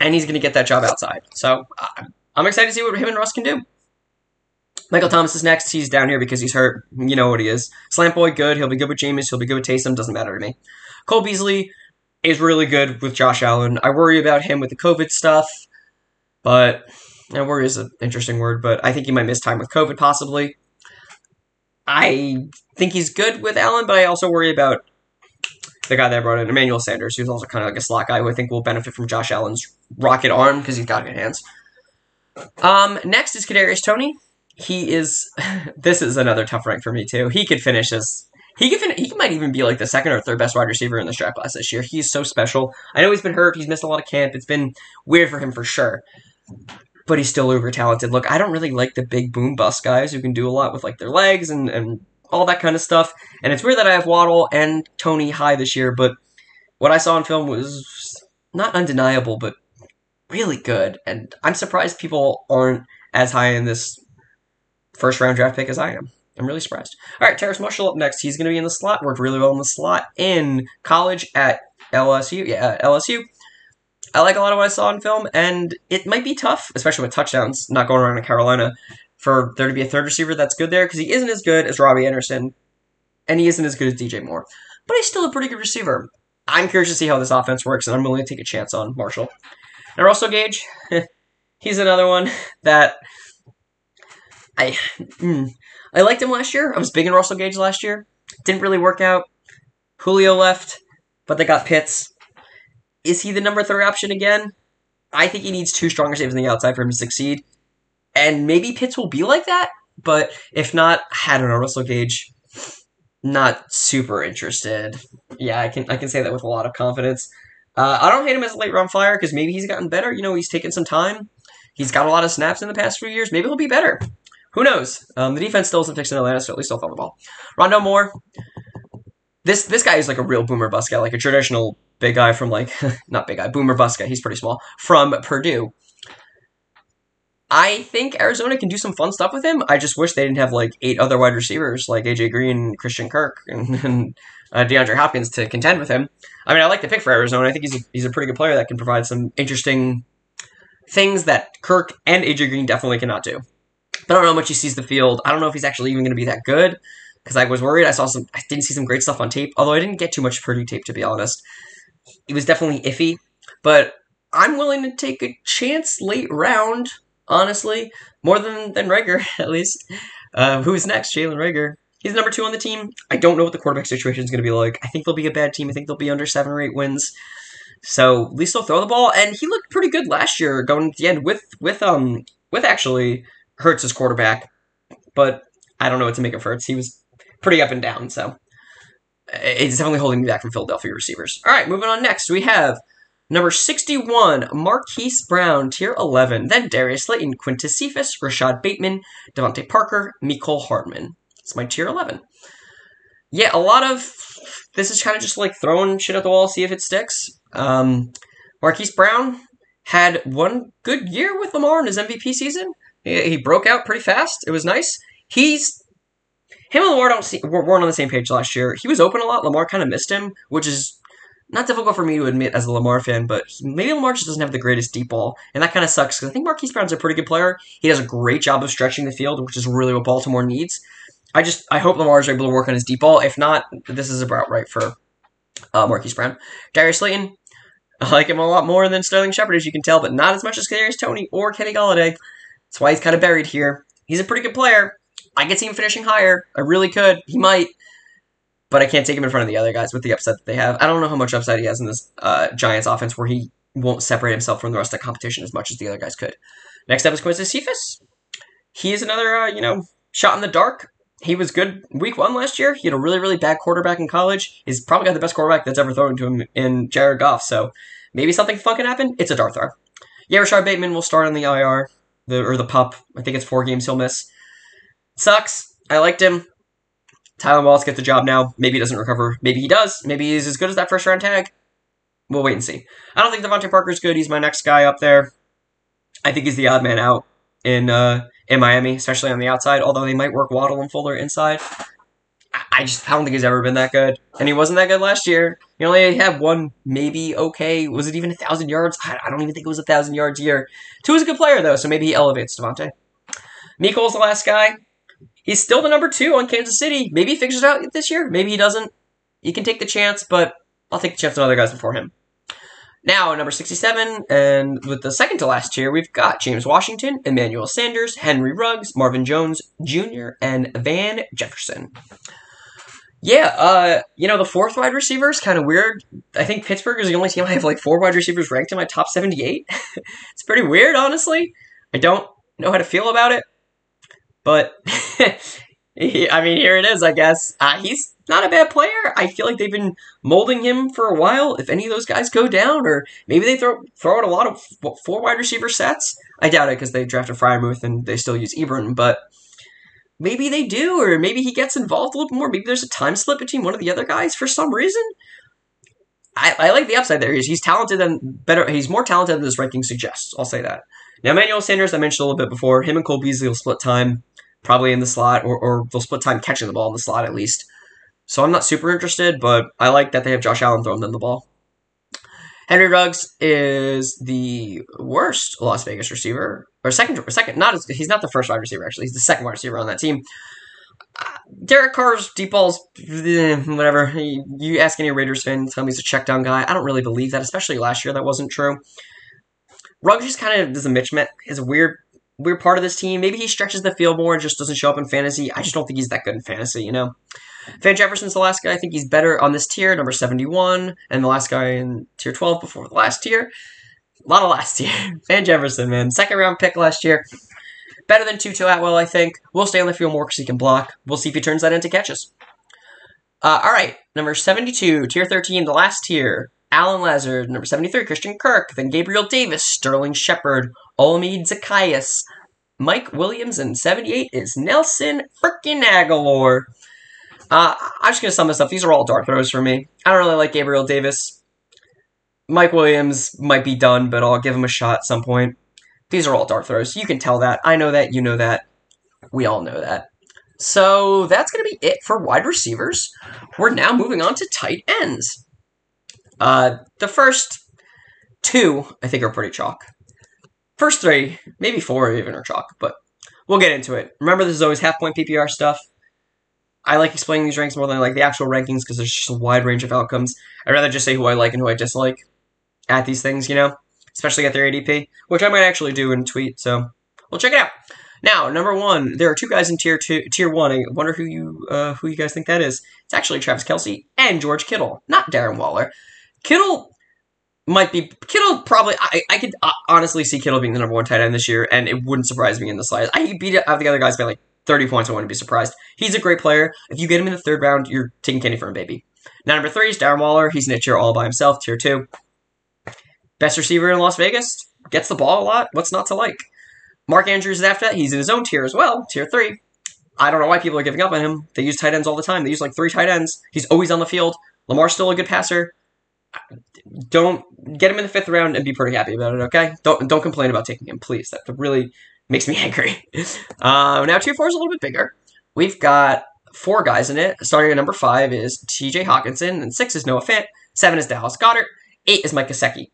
and he's going to get that job outside. So I'm excited to see what him and Russ can do. Michael Thomas is next. He's down here because he's hurt. You know what he is. Slant boy, good. He'll be good with Jameis. He'll be good with Taysom. Doesn't matter to me. Cole Beasley is really good with Josh Allen. I worry about him with the COVID stuff, but and worry is an interesting word, but I think he might miss time with COVID possibly. I think he's good with Allen, but I also worry about the guy that brought in, Emmanuel Sanders, who's also kind of like a slot guy who I think will benefit from Josh Allen's rocket arm because he's got good hands. Um, next is Kadarius Toney. He is. this is another tough rank for me too. He could finish as he could fin- he might even be like the second or third best wide receiver in the draft class this year. He's so special. I know he's been hurt. He's missed a lot of camp. It's been weird for him for sure but he's still uber talented. Look, I don't really like the big boom bust guys who can do a lot with like their legs and, and all that kind of stuff. And it's weird that I have Waddle and Toney high this year, but what I saw in film was not undeniable, but really good. And I'm surprised people aren't as high in this first round draft pick as I am. I'm really surprised. All right, Terrace Marshall up next. He's going to be in the slot. Worked really well in the slot in college at LSU. Yeah, uh, LSU. I like a lot of what I saw in film, and it might be tough, especially with touchdowns not going around in Carolina, for there to be a third receiver that's good there because he isn't as good as Robbie Anderson, and he isn't as good as DJ Moore, but he's still a pretty good receiver. I'm curious to see how this offense works, and I'm willing to take a chance on Marshall. And Russell Gage, he's another one that I mm, I liked him last year. I was big in Russell Gage last year. Didn't really work out. Julio left, but they got Pitts. Is he the number three option again? I think he needs two stronger saves on the outside for him to succeed. And maybe Pitts will be like that, but if not, I don't know, Russell Gage, not super interested. Yeah, I can I can say that with a lot of confidence. Uh, I don't hate him as a late round flyer because maybe he's gotten better. You know, he's taken some time. He's got a lot of snaps in the past few years. Maybe he'll be better. Who knows? Um, the defense still isn't fixed in Atlanta, so at least they'll throw the ball. Rondale Moore. This this guy is like a real boomer bust guy, like a traditional big guy from like not big guy, boomer bust guy. He's pretty small from Purdue. I think Arizona can do some fun stuff with him. I just wish they didn't have like eight other wide receivers like AJ Green, Christian Kirk, and, and uh, DeAndre Hopkins to contend with him. I mean, I like the pick for Arizona. I think he's a, he's a pretty good player that can provide some interesting things that Kirk and AJ Green definitely cannot do. But I don't know how much he sees the field. I don't know if he's actually even going to be that good because I was worried. I saw some, I didn't see some great stuff on tape, although I didn't get too much Purdue tape to be honest. It was definitely iffy, but I'm willing to take a chance late round, honestly, more than than Reagor at least. Uh, who's next? Jalen Reagor. He's number two on the team. I don't know what the quarterback situation is going to be like. I think they'll be a bad team. I think they'll be under seven or eight wins. So at least they'll throw the ball, and he looked pretty good last year going to the end with with um with actually Hurts as quarterback. But I don't know what to make of Hurts. He was pretty up and down, so it's definitely holding me back from Philadelphia receivers. All right, moving on next, we have number 61, Marquise Brown, tier 11. Then Darius Slayton, Quintez Cephus, Rashod Bateman, DeVante Parker, Mecole Hardman. It's my tier 11. Yeah, a lot of this is kind of just like throwing shit at the wall, see if it sticks. Um, Marquise Brown had one good year with Lamar in his MVP season. He, he broke out pretty fast. It was nice. He's him and Lamar don't see, weren't on the same page last year. He was open a lot. Lamar kind of missed him, which is not difficult for me to admit as a Lamar fan, but maybe Lamar just doesn't have the greatest deep ball, and that kind of sucks because I think Marquise Brown's a pretty good player. He does a great job of stretching the field, which is really what Baltimore needs. I just I hope Lamar is able to work on his deep ball. If not, this is about right for uh, Marquise Brown. Darius Slayton, I like him a lot more than Sterling Shepard, as you can tell, but not as much as Kadarius Toney or Kenny Golladay. That's why he's kind of buried here. He's a pretty good player. I could see him finishing higher. I really could. He might. But I can't take him in front of the other guys with the upset that they have. I don't know how much upside he has in this uh, Giants offense where he won't separate himself from the rest of the competition as much as the other guys could. Next up is Quintez Cephus. He is another, uh, you know, shot in the dark. He was good week one last year. He had a really, really bad quarterback in college. He's probably got the best quarterback that's ever thrown to him in Jared Goff. So maybe something fun can happen. It's a dart. Yeah, Rashod Bateman will start on the IR, the or the pup. I think it's four games he'll miss. Sucks. I liked him. Tylan Wallace get the job now. Maybe he doesn't recover. Maybe he does. Maybe he's as good as that first round tag. We'll wait and see. I don't think DeVante Parker's good. He's my next guy up there. I think he's the odd man out in uh, in Miami, especially on the outside. Although they might work Waddle and Fuller inside. I just I don't think he's ever been that good, and he wasn't that good last year. He only had one, maybe okay. Was it even a thousand yards? I, I don't even think it was a thousand yards a year. Tua is a good player though, so maybe he elevates DeVante. Mecole's the last guy. He's still the number two on Kansas City. Maybe he figures it out this year. Maybe he doesn't. He can take the chance, but I'll take the chance on other guys before him. Now, number 67, and with the second to last tier, we've got James Washington, Emmanuel Sanders, Henry Ruggs, Marvin Jones Jr., and Van Jefferson. Yeah, uh, you know, the fourth wide receiver is kind of weird. I think Pittsburgh is the only team I have like four wide receivers ranked in my top 78. it's pretty weird, honestly. I don't know how to feel about it. But I mean, here it is. I guess uh, he's not a bad player. I feel like they've been molding him for a while. If any of those guys go down, or maybe they throw throw out a lot of four wide receiver sets, I doubt it because they drafted Freiermuth and they still use Ebron. But maybe they do, or maybe he gets involved a little more. Maybe there's a time slip between one of the other guys for some reason. I, I like the upside there. He's, he's talented and better. He's more talented than this ranking suggests. I'll say that. Now, Emmanuel Sanders, I mentioned a little bit before. Him and Cole Beasley will split time probably in the slot, or, or they'll split time catching the ball in the slot at least. So I'm not super interested, but I like that they have Josh Allen throwing them the ball. Henry Ruggs is the worst Las Vegas receiver, or second, or second. Not as, he's not the first wide receiver actually. He's the second wide receiver on that team. Uh, Derek Carr's deep balls, eh, whatever. You ask any Raiders fan, tell me he's a check down guy. I don't really believe that, especially last year. That wasn't true. Ruggs just kind of is a mismatch, is a weird weird part of this team. Maybe he stretches the field more and just doesn't show up in fantasy. I just don't think he's that good in fantasy, you know? Van Jefferson's the last guy. I think he's better on this tier, number 71, and the last guy in tier 12 before the last tier. A lot of last tier. Van Jefferson, man. Second round pick last year. Better than Tutu Atwell, I think. We'll stay on the field more because he can block. We'll see if he turns that into catches. Uh, all right, number 72, tier 13, the last tier. Allen Lazard, number 73, Christian Kirk, then Gabriel Davis, Sterling Shepard, Olamide Zaccheaus. Mike Williams, and 78 is Nelson freaking Agholor. Uh, I'm just going to sum this up. These are all dart throws for me. I don't really like Gabriel Davis. Mike Williams might be done, but I'll give him a shot at some point. These are all dart throws. You can tell that. I know that. You know that. We all know that. So that's going to be it for wide receivers. We're now moving on to tight ends. Uh, the first two, I think, are pretty chalk. First three, maybe four even are chalk, but we'll get into it. Remember, this is always half point PPR stuff. I like explaining these ranks more than I like the actual rankings because there's just a wide range of outcomes. I'd rather just say who I like and who I dislike at these things, you know, especially at their ADP, which I might actually do in tweet. So we'll check it out. Now, number one, there are two guys in tier two, tier one. I wonder who you uh, who you guys think that is. It's actually Travis Kelce and George Kittle, not Darren Waller. Kittle might be Kittle. Probably, I, I could uh, honestly see Kittle being the number one tight end this year, and it wouldn't surprise me in the slightest. I beat out the other guys by like thirty points. I wouldn't be surprised. He's a great player. If you get him in the third round, you're taking candy from him, baby. Now, number three is Darren Waller. He's in a tier all by himself, tier two. Best receiver in Las Vegas. Gets the ball a lot. What's not to like? Mark Andrews is after that. He's in his own tier as well, tier three. I don't know why people are giving up on him. They use tight ends all the time. They use like three tight ends. He's always on the field. Lamar's still a good passer. Don't get him in the fifth round and be pretty happy about it. Okay, don't don't complain about taking him, please. That really makes me angry. Uh, now tier four is a little bit bigger. We've got four guys in it. Starting at number five is T.J. Hockenson, and six is Noah Fant. Seven is Dallas Goedert, Eight is Mike Gesicki.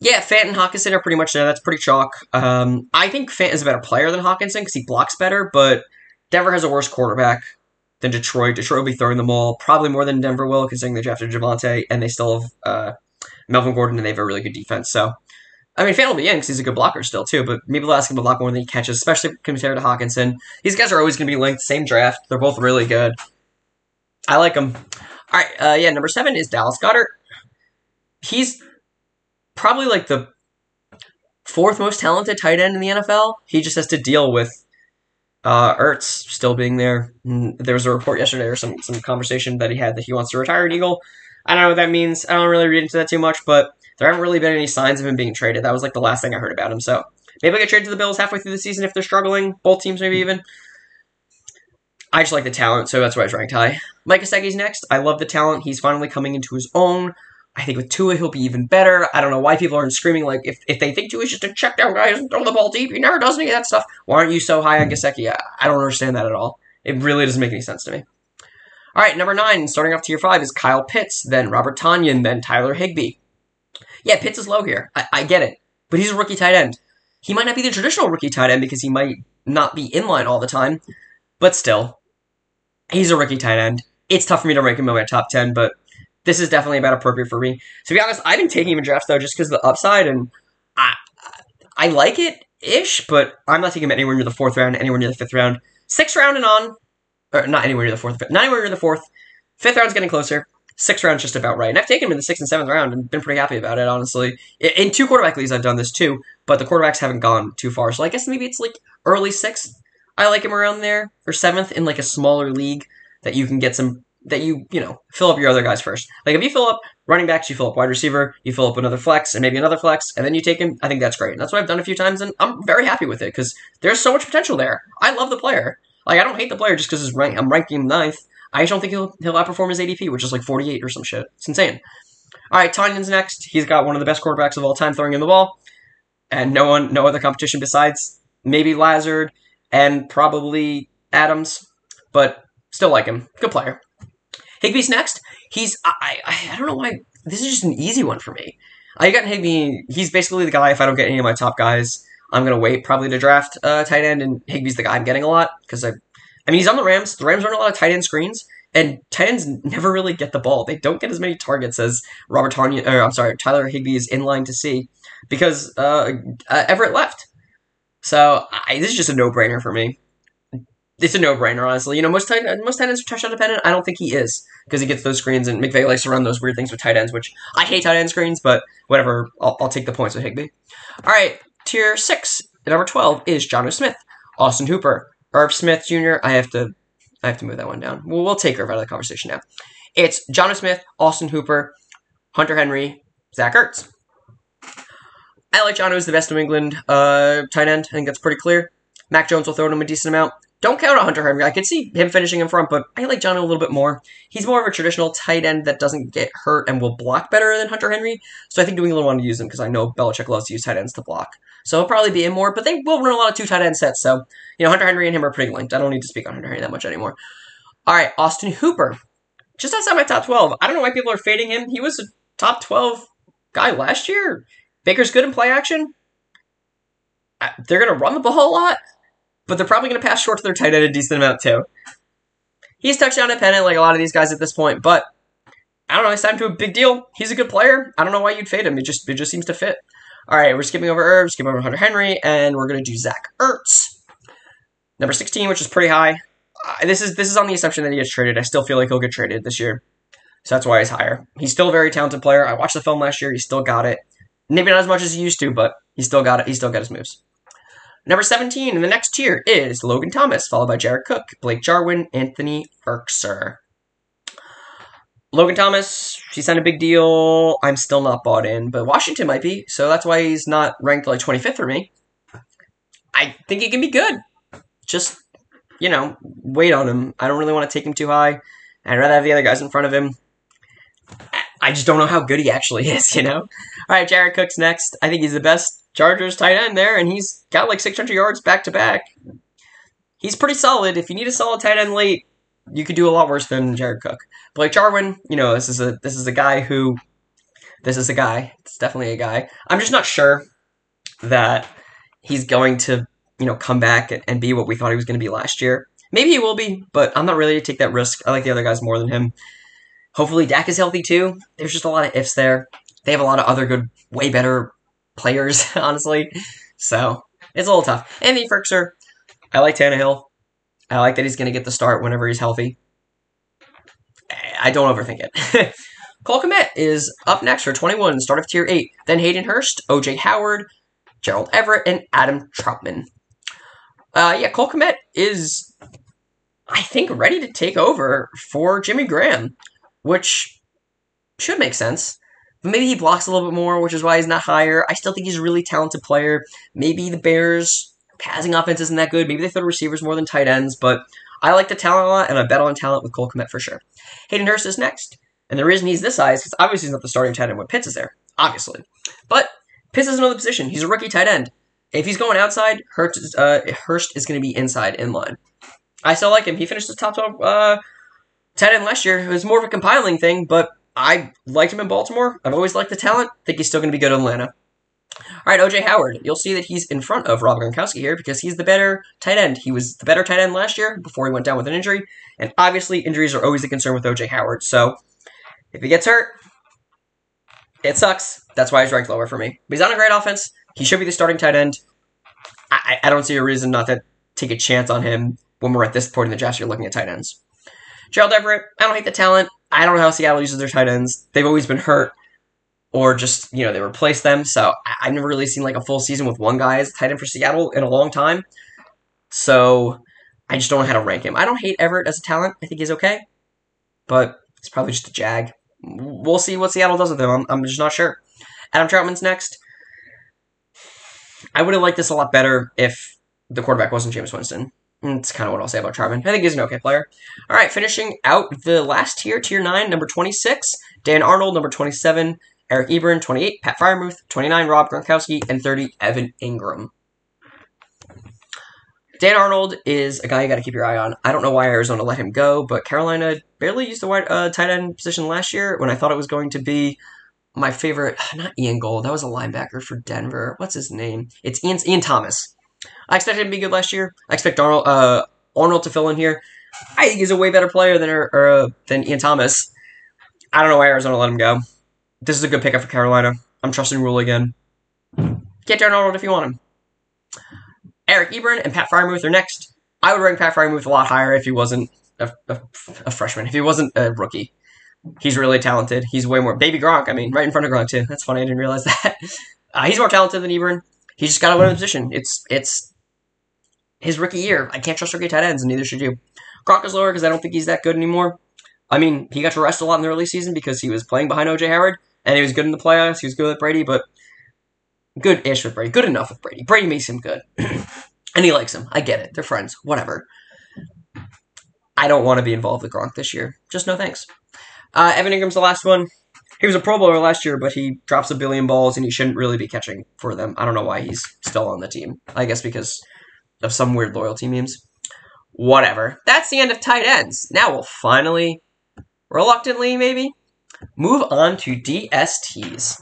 Yeah, Fant and Hockenson are pretty much there. That's pretty chalk. Um, I think Fant is a better player than Hockenson because he blocks better, but Denver has a worse quarterback than Detroit. Detroit will be throwing the ball probably more than Denver will, considering they drafted Javonte and they still have uh, Melvin Gordon and they have a really good defense. So, I mean, Fan will be in because he's a good blocker still too, but maybe they'll ask him to block more than he catches, especially compared to Hockenson. These guys are always going to be linked. Same draft. They're both really good. I like them. All right, uh, yeah. Number seven is Dallas Goedert. He's probably like the fourth most talented tight end in the NFL. He just has to deal with uh, Ertz still being there. There was a report yesterday or some, some conversation that he had that he wants to retire an Eagle. I don't know what that means. I don't really read into that too much, but there haven't really been any signs of him being traded. That was like the last thing I heard about him. So maybe I get traded to the Bills halfway through the season if they're struggling. Both teams, maybe even. I just like the talent, so that's why he's ranked high. Mike Gesicki's next. I love the talent. He's finally coming into his own. I think with Tua, he'll be even better. I don't know why people aren't screaming like if, if they think Tua's just a check down guy and throw the ball deep, he never does any of that stuff. Why aren't you so high on Gesicki? I, I don't understand that at all. It really doesn't make any sense to me. All right, number nine, starting off tier five is Kyle Pitts, then Robert Tonyan, then Tyler Higbee. Yeah, Pitts is low here. I, I get it, but he's a rookie tight end. He might not be the traditional rookie tight end because he might not be in line all the time, but still, he's a rookie tight end. It's tough for me to rank him in my top ten, but this is definitely about appropriate for me. To be honest, I've been taking him in drafts though, just because of the upside, and I I like it ish, but I'm not taking him anywhere near the fourth round, anywhere near the fifth round, sixth round and on, or not anywhere near the fourth, not anywhere near the fourth. Fifth round's getting closer. Sixth round's just about right, and I've taken him in the sixth and seventh round and been pretty happy about it. Honestly, in two quarterback leagues, I've done this too, but the quarterbacks haven't gone too far. So I guess maybe it's like early sixth. I like him around there, or seventh in like a smaller league that you can get some that you you know fill up your other guys first. Like if you fill up running backs, you fill up wide receiver, you fill up another flex, and maybe another flex, and then you take him. I think that's great. And that's what I've done a few times, and I'm very happy with it because there's so much potential there. I love the player. Like I don't hate the player just because rank, I'm ranking him ninth. I just don't think he'll he'll outperform his ADP, which is like 48 or some shit. It's insane. All right, Tonyan's next. He's got one of the best quarterbacks of all time throwing in the ball, and no one, no other competition besides maybe Lazard and probably Adams, but still like him. Good player. Higbee's next. He's I, I I don't know why this is just an easy one for me. I got Higbee. He's basically the guy. If I don't get any of my top guys, I'm gonna wait probably to draft uh, tight end, and Higbee's the guy I'm getting a lot because I. I mean, he's on the Rams. The Rams run a lot of tight end screens, and tight ends never really get the ball. They don't get as many targets as Robert Tonyan, or I'm sorry, Tyler Higbee is in line to see because uh, uh, Everett left. So I, this is just a no brainer for me it's a no-brainer, honestly. You know, most tight most tight ends are touchdown dependent. I don't think he is because he gets those screens, and McVay likes to run those weird things with tight ends, which I hate tight end screens, but whatever. I'll, I'll take the points with Higbee. All right, tier six, number twelve is Jonnu Smith, Austin Hooper, Irv Smith Jr. I have to, I have to move that one down. Well, we'll take Irv out of the conversation now. It's Jonnu Smith, Austin Hooper, Hunter Henry, Zach Ertz. I like John is the best New England uh, tight end. I think that's pretty clear. Mac Jones will throw him a decent amount. Don't count on Hunter Henry. I could see him finishing in front, but I like John a little bit more. He's more of a traditional tight end that doesn't get hurt and will block better than Hunter Henry. So I think New England want to use him because I know Belichick loves to use tight ends to block. So he'll probably be in more, but they will run a lot of two tight end sets. So, you know, Hunter Henry and him are pretty linked. I don't need to speak on Hunter Henry that much anymore. All right, Austin Hooper. Just outside my top 12. I don't know why people are fading him. He was a top 12 guy last year. Baker's good in play action. They're going to run the ball a lot but they're probably going to pass short to their tight end a decent amount too. He's touchdown dependent like a lot of these guys at this point, but I don't know. He's time to a big deal. He's a good player. I don't know why you'd fade him. It just it just seems to fit. All right, we're skipping over Herbs, skipping over Hunter Henry, and we're going to do Zach Ertz, number sixteen, which is pretty high. Uh, this is this is on the assumption that he gets traded. I still feel like he'll get traded this year, so that's why he's higher. He's still a very talented player. I watched the film last year. He still got it. Maybe not as much as he used to, but he still got it. He still got his moves. Number 17 in the next tier is Logan Thomas, followed by Jared Cook, Blake Jarwin, Anthony Firkser. Logan Thomas, he signed a big deal. I'm still not bought in, but Washington might be, so that's why he's not ranked like 25th for me. I think he can be good. Just, you know, wait on him. I don't really want to take him too high. I'd rather have the other guys in front of him. I just don't know how good he actually is, you know? All right, Jared Cook's next. I think he's the best Chargers tight end there, and he's got like 600 yards back to back. He's pretty solid. If you need a solid tight end late, you could do a lot worse than Jared Cook. Blake Jarwin, you know, this is a this is a guy who this is a guy. It's definitely a guy. I'm just not sure that he's going to, you know, come back and be what we thought he was going to be last year. Maybe he will be, but I'm not ready to take that risk. I like the other guys more than him. Hopefully Dak is healthy too. There's just a lot of ifs there. They have a lot of other good, way better players, honestly. So it's a little tough. Anthony Firkser, I like Tannehill. I like that he's going to get the start whenever he's healthy. I don't overthink it. Cole Kmet is up next for 21, start of tier 8. Then Hayden Hurst, OJ Howard, Gerald Everett, and Adam Trautman. Uh, yeah, Cole Kmet is, I think, ready to take over for Jimmy Graham, which should make sense. Maybe he blocks a little bit more, which is why he's not higher. I still think he's a really talented player. Maybe the Bears' passing offense isn't that good. Maybe they throw receivers more than tight ends, but I like the talent a lot, and I bet on talent with Cole Kmet for sure. Hayden Hurst is next. And the reason he's this high is because obviously he's not the starting tight end when Pitts is there. Obviously. But Pitts is another position. He's a rookie tight end. If he's going outside, Hurst, uh, Hurst is going to be inside in line. I still like him. He finished the top 12 uh, tight end last year. It was more of a compiling thing, but I liked him in Baltimore. I've always liked the talent. think he's still going to be good in Atlanta. All right, OJ Howard. You'll see that he's in front of Rob Gronkowski here because he's the better tight end. He was the better tight end last year before he went down with an injury, and obviously injuries are always a concern with OJ Howard. So if he gets hurt, it sucks. That's why he's ranked lower for me. But he's on a great offense. He should be the starting tight end. I, I don't see a reason not to take a chance on him when we're at this point in the draft. You're looking at tight ends. Gerald Everett. I don't hate the talent. I don't know how Seattle uses their tight ends. They've always been hurt or just, you know, they replace them. So I've never really seen like a full season with one guy as tight end for Seattle in a long time. So I just don't know how to rank him. I don't hate Everett as a talent. I think he's okay. But it's probably just a jag. We'll see what Seattle does with him. I'm, I'm just not sure. Adam Trautman's next. I would have liked this a lot better if the quarterback wasn't Jameis Winston. That's kind of what I'll say about Trautman. I think he's an okay player. All right, finishing out the last tier, tier 9, number 26, Dan Arnold, number 27, Eric Ebron, 28, Pat Freiermuth, 29, Rob Gronkowski, and 30, Evan Engram. Dan Arnold is a guy you got to keep your eye on. I don't know why Arizona let him go, but Carolina barely used the wide, uh, tight end position last year when I thought it was going to be my favorite. Not Ian Gold. That was a linebacker for Denver. What's his name? It's Ian, Ian Thomas. I expected him to be good last year. I expect Arnold, uh, Arnold to fill in here. I think he's a way better player than uh, than Ian Thomas. I don't know why Arizona let him go. This is a good pickup for Carolina. I'm trusting Rhule again. Get Darren Arnold if you want him. Eric Ebron and Pat Freiermuth are next. I would rank Pat Freiermuth a lot higher if he wasn't a, a, a, freshman, if he wasn't a rookie. He's really talented. He's way more baby Gronk. I mean, right in front of Gronk too. That's funny. I didn't realize that. Uh, he's more talented than Ebron. He's just got to win a position. It's it's his rookie year. I can't trust rookie tight ends, and neither should you. Gronk is lower because I don't think he's that good anymore. I mean, he got to rest a lot in the early season because he was playing behind OJ Howard, and he was good in the playoffs. He was good with Brady, but good-ish with Brady, good enough with Brady. Brady makes him good, and he likes him. I get it. They're friends. Whatever. I don't want to be involved with Gronk this year. Just no thanks. Uh, Evan Engram's the last one. He was a Pro Bowler last year, but he drops a billion balls and he shouldn't really be catching for them. I don't know why he's still on the team. I guess because of some weird loyalty memes. Whatever. That's the end of tight ends. Now we'll finally, reluctantly maybe, move on to DSTs.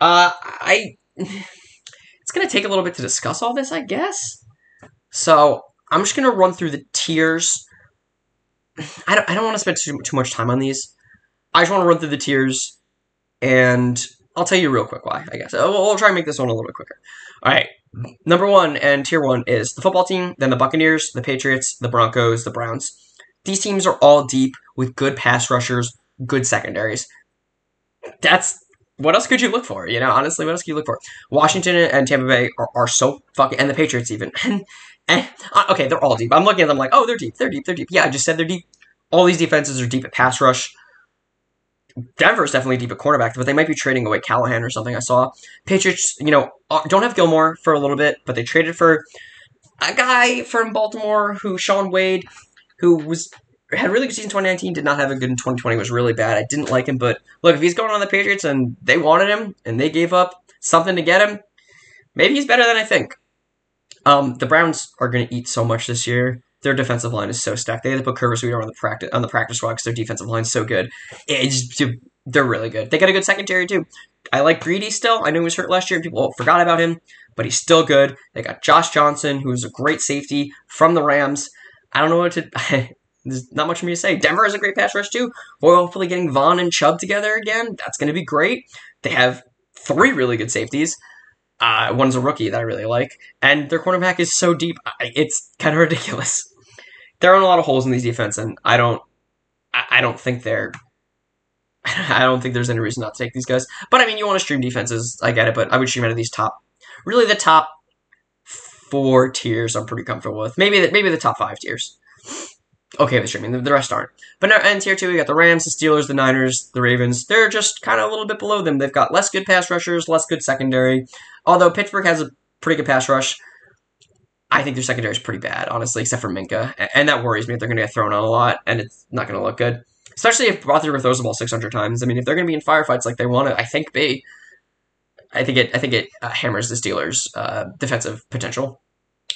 Uh, I. It's gonna take a little bit to discuss all this, I guess. So I'm just gonna run through the tiers. I don't. I don't want to spend too, too much time on these. I just want to run through the tiers, and I'll tell you real quick why. I guess we'll, we'll try and make this one a little bit quicker. All right. Number one and tier one is the football team, then the Buccaneers, the Patriots, the Broncos, the Browns. These teams are all deep with good pass rushers, good secondaries. That's what else could you look for? You know, honestly, what else could you look for? Washington and Tampa Bay are, are so fucking, and the Patriots even. And, and uh, okay, they're all deep. I'm looking at them like, oh, they're deep, they're deep, they're deep. Yeah, I just said they're deep. All these defenses are deep at pass rush. Denver's definitely deep at cornerback, but they might be trading away Callahan or something. I saw Patriots, you know, uh, don't have Gilmore for a little bit, but they traded for a guy from Baltimore who Shaun Wade, who was had really good season 2019, did not have a good in 2020, was really bad. I didn't like him, but look, if he's going on the Patriots and they wanted him and they gave up something to get him, maybe he's better than I think. Um, the Browns are going to eat so much this year. Their defensive line is so stacked. They had to put Weeder on the practice on the practice squad because their defensive line is so good. It's they're really good. They got a good secondary too. I like Greedy still. I know he was hurt last year. People forgot about him, but he's still good. They got Josh Johnson, who's a great safety from the Rams. I don't know what to. There's not much for me to say. Denver has a great pass rush too. Hopefully getting Von and Chubb together again. That's going to be great. They have three really good safeties. Uh, one's a rookie that I really like, and their cornerback is so deep. It's kind of ridiculous. There aren't a lot of holes in these defense, and I don't, I don't think they're, I don't think there's any reason not to take these guys. But I mean, you want to stream defenses, I get it, but I would stream out of these top, really the top four tiers. I'm pretty comfortable with. Maybe the, maybe the top five tiers okay with streaming. The, the rest aren't. But now, and tier two, we got the Rams, the Steelers, the Niners, the Ravens. They're just kind of a little bit below them. They've got less good pass rushers, less good secondary. Although Pittsburgh has a pretty good pass rush, I think their secondary is pretty bad, honestly, except for Minkah. And that worries me they're going to get thrown on a lot, and it's not going to look good. Especially if Roethlisberger throws the ball 600 times. I mean, if they're going to be in firefights like they want to, I think, be, I think it, I think it uh, hammers the Steelers' uh, defensive potential.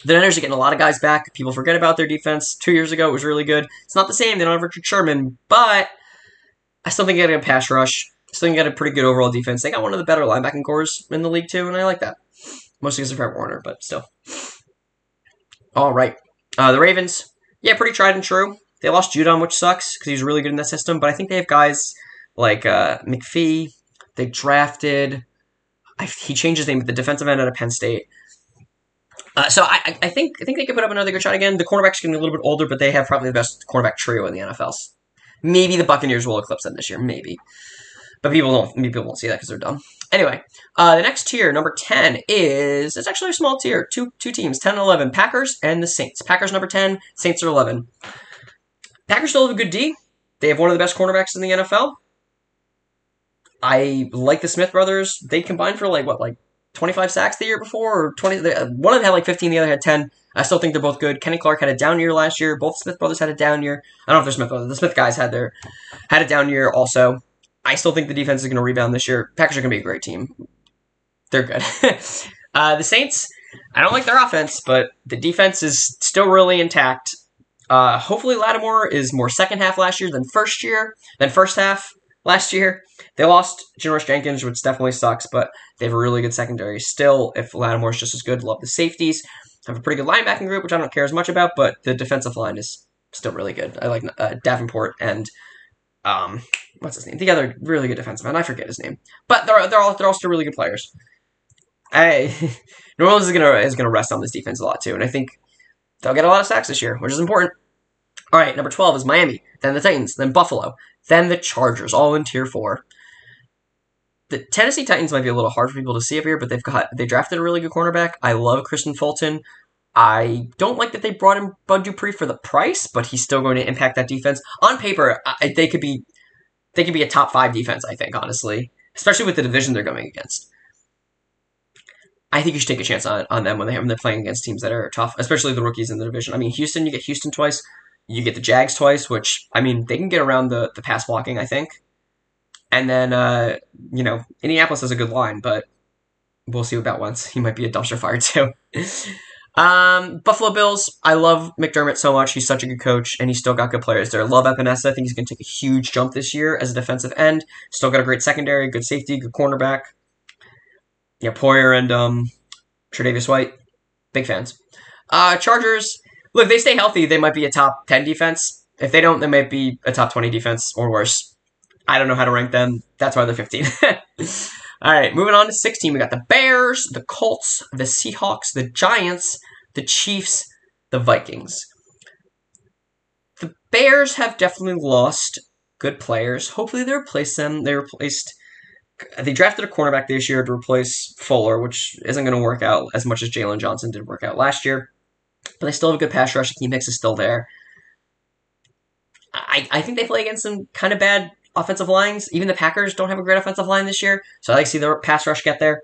The Niners are getting a lot of guys back. People forget about their defense. Two years ago, it was really good. It's not the same. They don't have Richard Sherman, but I still think they got a pass rush. Still got a pretty good overall defense. They got one of the better linebacking cores in the league, too, and I like that. Mostly because of Fred Warner, but still. All right. Uh, the Ravens, yeah, pretty tried and true. They lost Judon, which sucks because he was really good in that system, but I think they have guys like uh, McPhee. They drafted. I, he changed his name, but the defensive end out of Penn State. Uh, so I, I think I think they could put up another good shot again. The cornerbacks getting a little bit older, but they have probably the best cornerback trio in the NFL. Maybe the Buccaneers will eclipse them this year, maybe. But people don't maybe people won't see that because they're dumb. Anyway, uh, the next tier, number ten, is it's actually a small tier. Two two teams, ten and eleven, Packers and the Saints. Packers number ten, Saints are eleven. Packers still have a good D. They have one of the best cornerbacks in the NFL. I like the Smith brothers. They combined for like what, like 25 sacks the year before, or 20. One of them had like 15, the other had 10. I still think they're both good. Kenny Clark had a down year last year. Both Smith brothers had a down year. I don't know if they're Smith brothers. The Smith guys had their had a down year also. I still think the defense is going to rebound this year. Packers are going to be a great team. They're good. uh, the Saints, I don't like their offense, but the defense is still really intact. Uh, hopefully, Lattimore is more second half last year than first year than first half last year. They lost Janoris Jenkins, which definitely sucks, but they have a really good secondary still. If Lattimore's just as good, love the safeties. Have a pretty good linebacking group, which I don't care as much about, but the defensive line is still really good. I like uh, Davenport and um, what's his name? The other really good defensive end. I forget his name, but they're they're all they're all still really good players. I New Orleans is gonna is gonna rest on this defense a lot too, and I think they'll get a lot of sacks this year, which is important. All right, number twelve is Miami, then the Titans, then Buffalo, then the Chargers, all in tier four. The Tennessee Titans might be a little hard for people to see up here, but they've got they drafted a really good cornerback. I love Kristian Fulton. I don't like that they brought in Bud Dupree for the price, but he's still going to impact that defense. On paper, I, they could be they could be a top five defense. I think honestly, especially with the division they're going against. I think you should take a chance on, on them when they when they're playing against teams that are tough, especially the rookies in the division. I mean, Houston, you get Houston twice, you get the Jags twice, which I mean they can get around the the pass blocking, I think. And then uh, you know Indianapolis has a good line, but we'll see about once. He might be a dumpster fire too. um, Buffalo Bills, I love McDermott so much. He's such a good coach, and he's still got good players there. Love Epenesa. I think he's going to take a huge jump this year as a defensive end. Still got a great secondary, good safety, good cornerback yeah, Poyer and um, Tre'Davious White, big fans. Uh, Chargers, look, they stay healthy, they might be a top 10 defense. If they don't, they might be a top 20 defense or worse. I don't know how to rank them. That's why they're 15. All right, moving on to 16. We got the Bears, the Colts, the Seahawks, the Giants, the Chiefs, the Vikings. The Bears have definitely lost good players. Hopefully, they replace them. They replaced they drafted a cornerback this year to replace Fuller, which isn't going to work out as much as Jalen Johnson did work out last year. But they still have a good pass rush. Key mix is still there. I, I think they play against some kind of bad offensive lines. Even the Packers don't have a great offensive line this year, so I like to see the pass rush get there.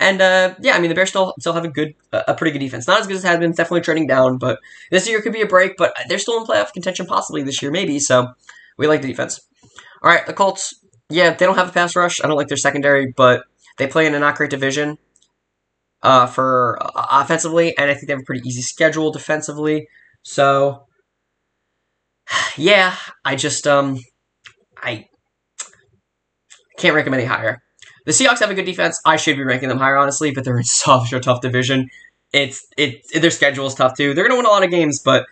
And uh, yeah, I mean the Bears still still have a good, a pretty good defense. Not as good as it has been, definitely trending down. But this year could be a break. But they're still in playoff contention, possibly this year, maybe. So we like the defense. All right, the Colts yeah, they don't have a pass rush. I don't like their secondary, but they play in a not great division uh, for uh, offensively, and I think they have a pretty easy schedule defensively. So, yeah, I just um, I can't rank them any higher. The Seahawks have a good defense. I should be ranking them higher, honestly, but they're in such a tough division. It's it their schedule is tough too. They're gonna win a lot of games, but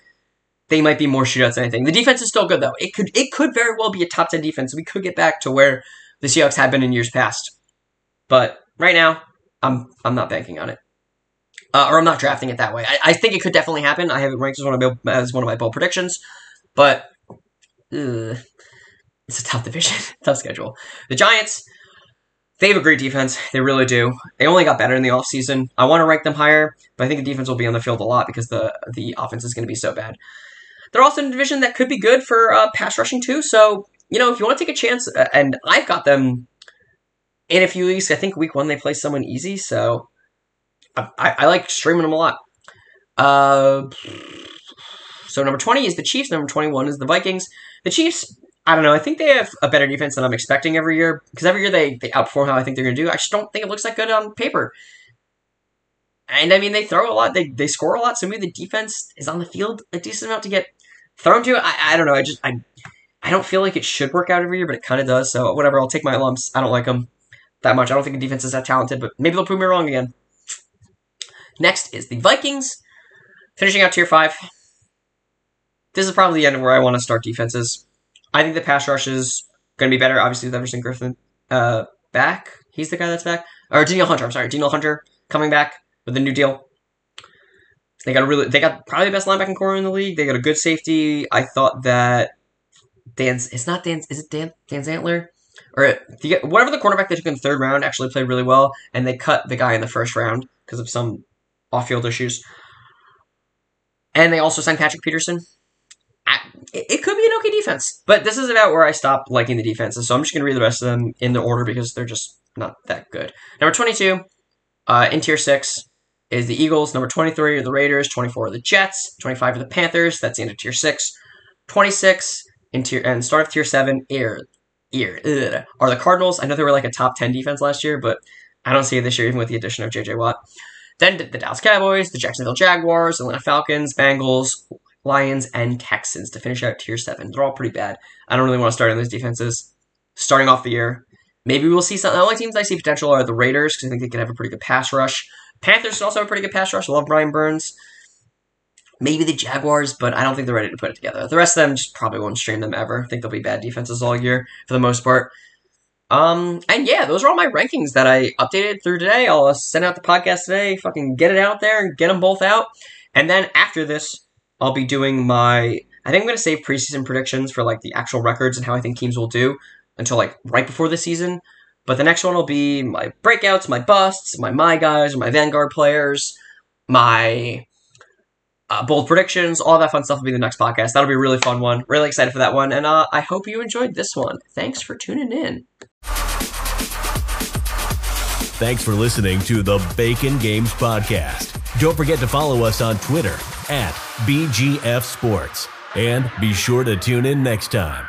they might be more shootouts than anything. The defense is still good though. It could it could very well be a top ten defense. We could get back to where the Seahawks have been in years past. But right now, I'm I'm not banking on it, uh, or I'm not drafting it that way. I, I, think it could definitely happen. I have it ranked as one of my as one of my bold predictions, but ugh, it's a tough division, tough schedule. The Giants. They have a great defense. They really do. They only got better in the offseason. I want to rank them higher, but I think the defense will be on the field a lot because the the offense is going to be so bad. They're also in a division that could be good for uh, pass rushing too. So you know, if you want to take a chance, uh, and I've got them in a few weeks. I think week one they play someone easy, so I, I, I like streaming them a lot. Uh, so number twenty is the Chiefs. Number twenty-one is the Vikings. The Chiefs. I don't know. I think they have a better defense than I'm expecting every year because every year they, they outperform how I think they're going to do. I just don't think it looks that good on paper. And I mean, they throw a lot, they, they score a lot, so maybe the defense is on the field a decent amount to get thrown to. I, I don't know. I just I I don't feel like it should work out every year, but it kind of does. So whatever. I'll take my lumps. I don't like them that much. I don't think the defense is that talented, but maybe they'll prove me wrong again. Next is the Vikings, finishing out tier five. This is probably the end of where I want to start defenses. I think the pass rush is going to be better. Obviously, with Everson Griffen uh, back, he's the guy that's back. Or Danielle Hunter. I'm sorry, Danielle Hunter coming back with a new deal. They got a really, they got probably the best linebacking core in the league. They got a good safety. I thought that Dan, it's not Dan, is it Dan Dan Zantler? Or the, whatever the cornerback they took in the third round actually played really well, and they cut the guy in the first round because of some off-field issues. And they also signed Patrick Peterson. It, could be an okay defense, but this is about where I stop liking the defenses. So I'm just going to read the rest of them in the order because they're just not that good. Number 22, uh, in tier 6, is the Eagles. Number 23 are the Raiders. 24 are the Jets. 25 are the Panthers. That's the end of tier 6. 26 in tier and start of tier 7 ear ear are the Cardinals. I know they were like a top 10 defense last year, but I don't see it this year even with the addition of JJ Watt. Then the Dallas Cowboys, the Jacksonville Jaguars, Atlanta Falcons, Bengals, Lions, and Texans to finish out tier 7. They're all pretty bad. I don't really want to start in those defenses starting off the year. Maybe we'll see some. The only teams I see potential are the Raiders because I think they can have a pretty good pass rush. Panthers also have a pretty good pass rush. I love Brian Burns. Maybe the Jaguars, but I don't think they're ready to put it together. The rest of them just probably won't stream them ever. I think they'll be bad defenses all year for the most part. Um, and yeah, those are all my rankings that I updated through today. I'll send out the podcast today, fucking get it out there and get them both out. And then after this, I'll be doing my. I think I'm going to save preseason predictions for like the actual records and how I think teams will do until like right before the season. But the next one will be my breakouts, my busts, my my guys, my Vanguard players, my uh, bold predictions, all that fun stuff will be the next podcast. That'll be a really fun one. Really excited for that one. And uh, I hope you enjoyed this one. Thanks for tuning in. Thanks for listening to the Bacon Games Podcast. Don't forget to follow us on Twitter at BGF Sports. And be sure to tune in next time